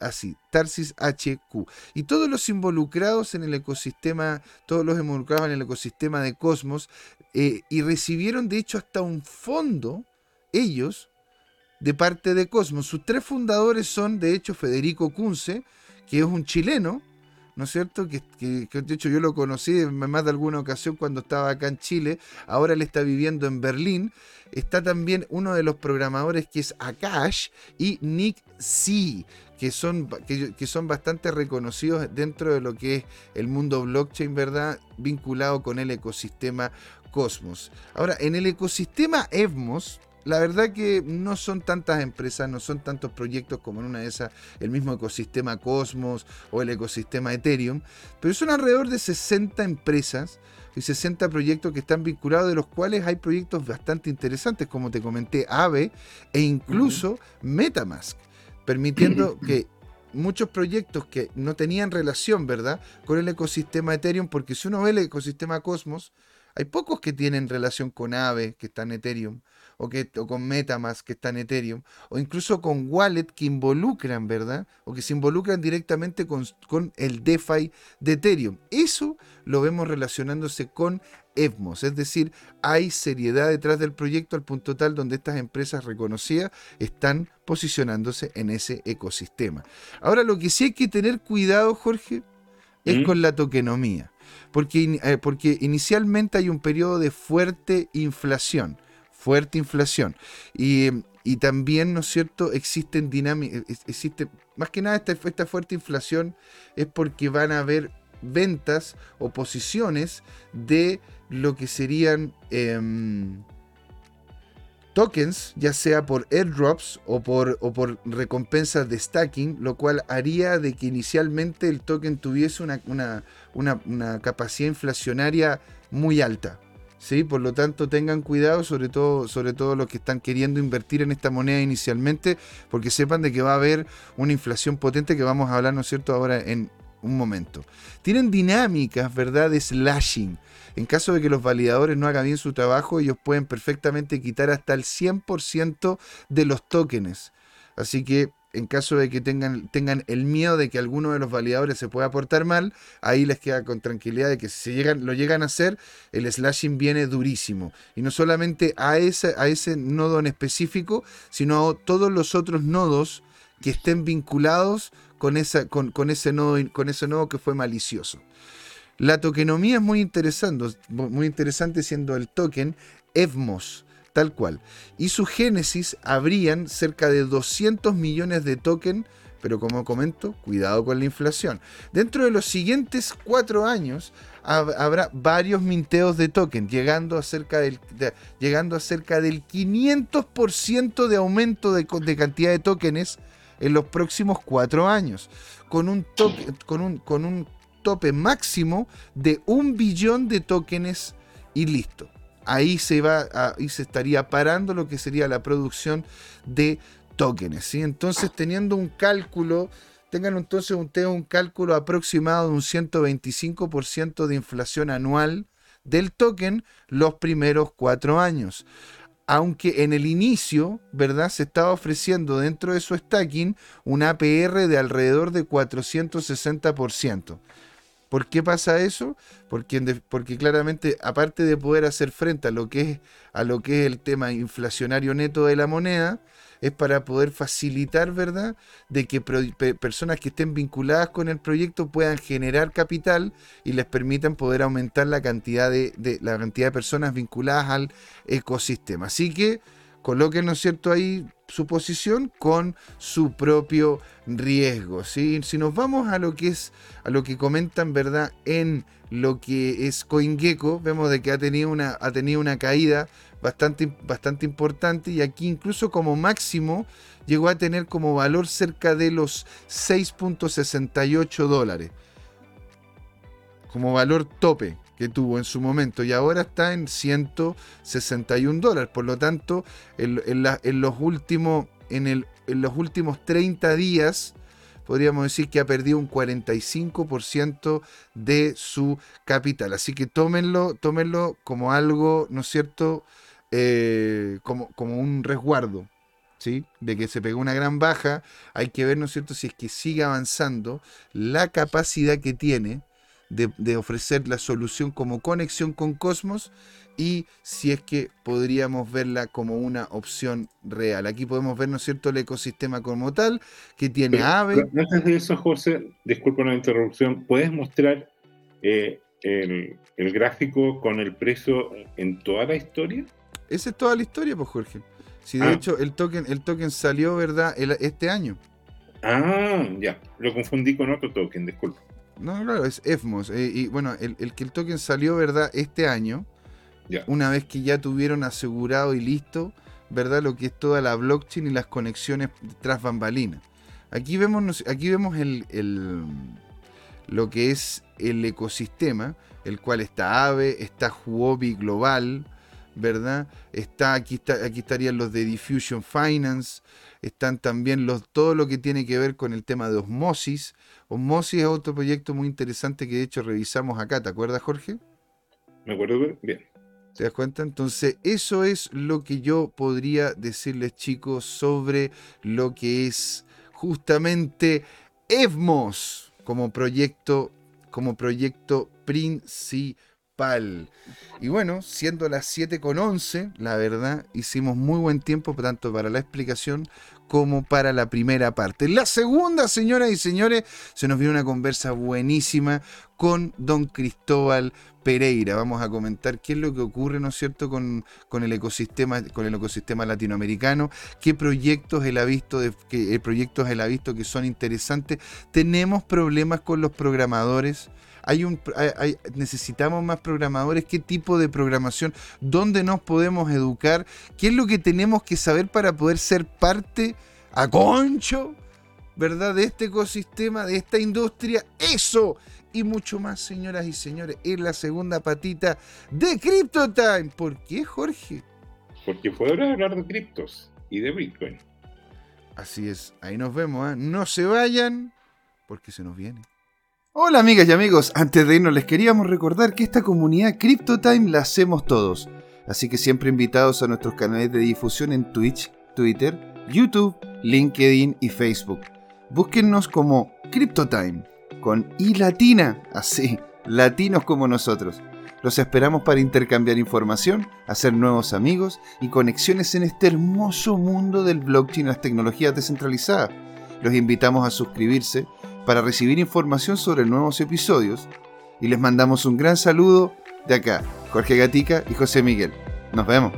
así, Tarsis HQ. Y todos los involucrados en el ecosistema, todos los involucrados en el ecosistema de Cosmos, eh, y recibieron de hecho hasta un fondo, ellos, de parte de Cosmos. Sus tres fundadores son de hecho Federico Kunze, que es un chileno, ¿no es cierto? Que, de hecho yo lo conocí más de alguna ocasión cuando estaba acá en Chile, ahora él está viviendo en Berlín. Está también uno de los programadores que es Akash y Nick C, que son, que, son bastante reconocidos dentro de lo que es el mundo blockchain, ¿verdad? Vinculado con el ecosistema Cosmos. Ahora, en el ecosistema Evmos, la verdad que no son tantas empresas, no son tantos proyectos como en una de esas, el mismo ecosistema Cosmos o el ecosistema Ethereum, pero son alrededor de 60 empresas y 60 proyectos que están vinculados, de los cuales hay proyectos bastante interesantes, como te comenté, AVE e incluso Metamask, permitiendo [clears throat] que muchos proyectos que no tenían relación, ¿verdad?, con el ecosistema Ethereum, porque si uno ve el ecosistema Cosmos, hay pocos que tienen relación con Aave, que está en Ethereum, o, que, con Metamask, que está en Ethereum, o incluso con Wallet que involucran, ¿verdad? O que se involucran directamente con, con el DeFi de Ethereum. Eso lo vemos relacionándose con Evmos, es decir, hay seriedad detrás del proyecto al punto tal donde estas empresas reconocidas están posicionándose en ese ecosistema. Ahora, lo que sí hay que tener cuidado, Jorge, es ¿Mm? con la tokenomía, porque, eh, porque inicialmente hay un periodo de fuerte inflación fuerte inflación. Y, también, ¿no es cierto?, existen dinámicas, existe, más que nada esta, esta fuerte inflación es porque van a haber ventas o posiciones de lo que serían em, tokens, ya sea por airdrops o por, o por recompensas de stacking, lo cual haría de que inicialmente el token tuviese una, una capacidad inflacionaria muy alta. ¿Sí? Por lo tanto, tengan cuidado, sobre todo, sobre todo los que están queriendo invertir en esta moneda inicialmente, porque sepan de que va a haber una inflación potente que vamos a hablar, ¿no es cierto?, ahora en un momento. Tienen dinámicas, ¿verdad?, de slashing. En caso de que los validadores no hagan bien su trabajo, ellos pueden perfectamente quitar hasta el 100% de los tokens. Así que en caso de que tengan, tengan el miedo de que alguno de los validadores se pueda portar mal, ahí les queda con tranquilidad de que si llegan, lo llegan a hacer, el slashing viene durísimo. Y no solamente a ese, a ese nodo en específico, sino a todos los otros nodos que estén vinculados con, esa, con, con, ese, nodo, con ese nodo que fue malicioso. La tokenomía es muy interesante, muy interesante siendo el token EVMOS tal cual. Y su génesis habrían cerca de 200 millones de tokens, pero como comento, cuidado con la inflación. Dentro de los siguientes cuatro años habrá varios minteos de token, llegando a cerca del, llegando a cerca del 500% de aumento de, cantidad de tokens en los próximos cuatro años, con un, con un, con un tope máximo de un billón de tokens y listo ahí se va ahí se estaría parando lo que sería la producción de tokens. ¿sí? Entonces, teniendo un cálculo, tengan entonces un, cálculo aproximado de un 125% de inflación anual del token los primeros cuatro años. Aunque en el inicio, ¿verdad? Se estaba ofreciendo dentro de su stacking un APR de alrededor de 460%. ¿Por qué pasa eso? Porque, claramente, aparte de poder hacer frente a lo, que es, el tema inflacionario neto de la moneda, es para poder facilitar, ¿verdad?, de que personas que estén vinculadas con el proyecto puedan generar capital y les permitan poder aumentar la cantidad de, de la cantidad de personas vinculadas al ecosistema. Así que coloquen, ¿no es cierto?, ahí su posición con su propio riesgo. Si nos vamos a lo que es, a lo que comentan, ¿verdad?, en lo que es CoinGecko, vemos de que ha tenido una, ha tenido una caída bastante, bastante importante y aquí incluso como máximo llegó a tener como valor cerca de los 6.68 dólares. Como valor tope que tuvo en su momento y ahora está en 161 dólares. Por lo tanto, en, los, últimos, en, los últimos 30 días, podríamos decir que ha perdido un 45% de su capital. Así que tómenlo, tómenlo como algo, ¿no es cierto? Eh, como, como un resguardo. ¿Sí? de que se pegó una gran baja, hay que ver, ¿no es cierto?, si es que sigue avanzando la capacidad que tiene de, ofrecer la solución como conexión con Cosmos y si es que podríamos verla como una opción real. Aquí podemos ver, ¿no es cierto?, el ecosistema como tal, que tiene AVE. Antes de eso, José, disculpa la interrupción, ¿puedes mostrar eh, el, gráfico con el precio en toda la historia? Esa es toda la historia, pues, Jorge. Si de ah. hecho el token, el token salió, ¿verdad?, este año. Ah, ya, lo confundí con otro token, disculpa. No, claro, es EFMOS. Eh, y bueno, el, que el token salió, ¿verdad? Este año. Una vez que ya tuvieron asegurado y listo, ¿verdad? Lo que es toda la blockchain y las conexiones tras bambalinas. Aquí vemos, aquí vemos el, lo que es el ecosistema, el cual está AVE, está Huobi Global, ¿verdad? Está aquí, está, aquí estarían los de Diffusion Finance, están también los, todo lo que tiene que ver con el tema de Osmosis. Osmosis es otro proyecto muy interesante que de hecho revisamos acá, ¿te acuerdas Jorge? Me acuerdo bien. ¿Te das cuenta? Entonces, eso es lo que yo podría decirles, chicos, sobre lo que es justamente EVMOS como proyecto, como proyecto principal. Y bueno, siendo las 7 con 11, la verdad, hicimos muy buen tiempo tanto para la explicación como para la primera parte. La segunda, señoras y señores, se nos viene una conversa buenísima con don Cristóbal Pereira. Vamos a comentar qué es lo que ocurre, ¿no es cierto?, con, el ecosistema, con el ecosistema latinoamericano, qué proyectos él ha visto, qué eh, proyectos él ha visto que son interesantes. Tenemos problemas con los programadores. Hay un, necesitamos más programadores, qué tipo de programación, dónde nos podemos educar, qué es lo que tenemos que saber para poder ser parte a concho, ¿verdad? De este ecosistema, de esta industria. Eso y mucho más, señoras y señores, en la segunda patita de Crypto Time. ¿Por qué, Jorge? Porque fue hora de hablar de criptos y de Bitcoin. Así es, ahí nos vemos, ¿eh? No se vayan, porque se nos viene. Hola amigas y amigos, antes de irnos les queríamos recordar que esta comunidad CryptoTime la hacemos todos, así que siempre invitados a nuestros canales de difusión en Twitch, Twitter, YouTube, LinkedIn y Facebook. Búsquennos como CryptoTime con I latina, así, latinos como nosotros. Los esperamos para intercambiar información, hacer nuevos amigos y conexiones en este hermoso mundo del blockchain y las tecnologías descentralizadas. Los invitamos a suscribirse para recibir información sobre nuevos episodios y les mandamos un gran saludo de acá, Jorge Gatica y José Miguel. Nos vemos.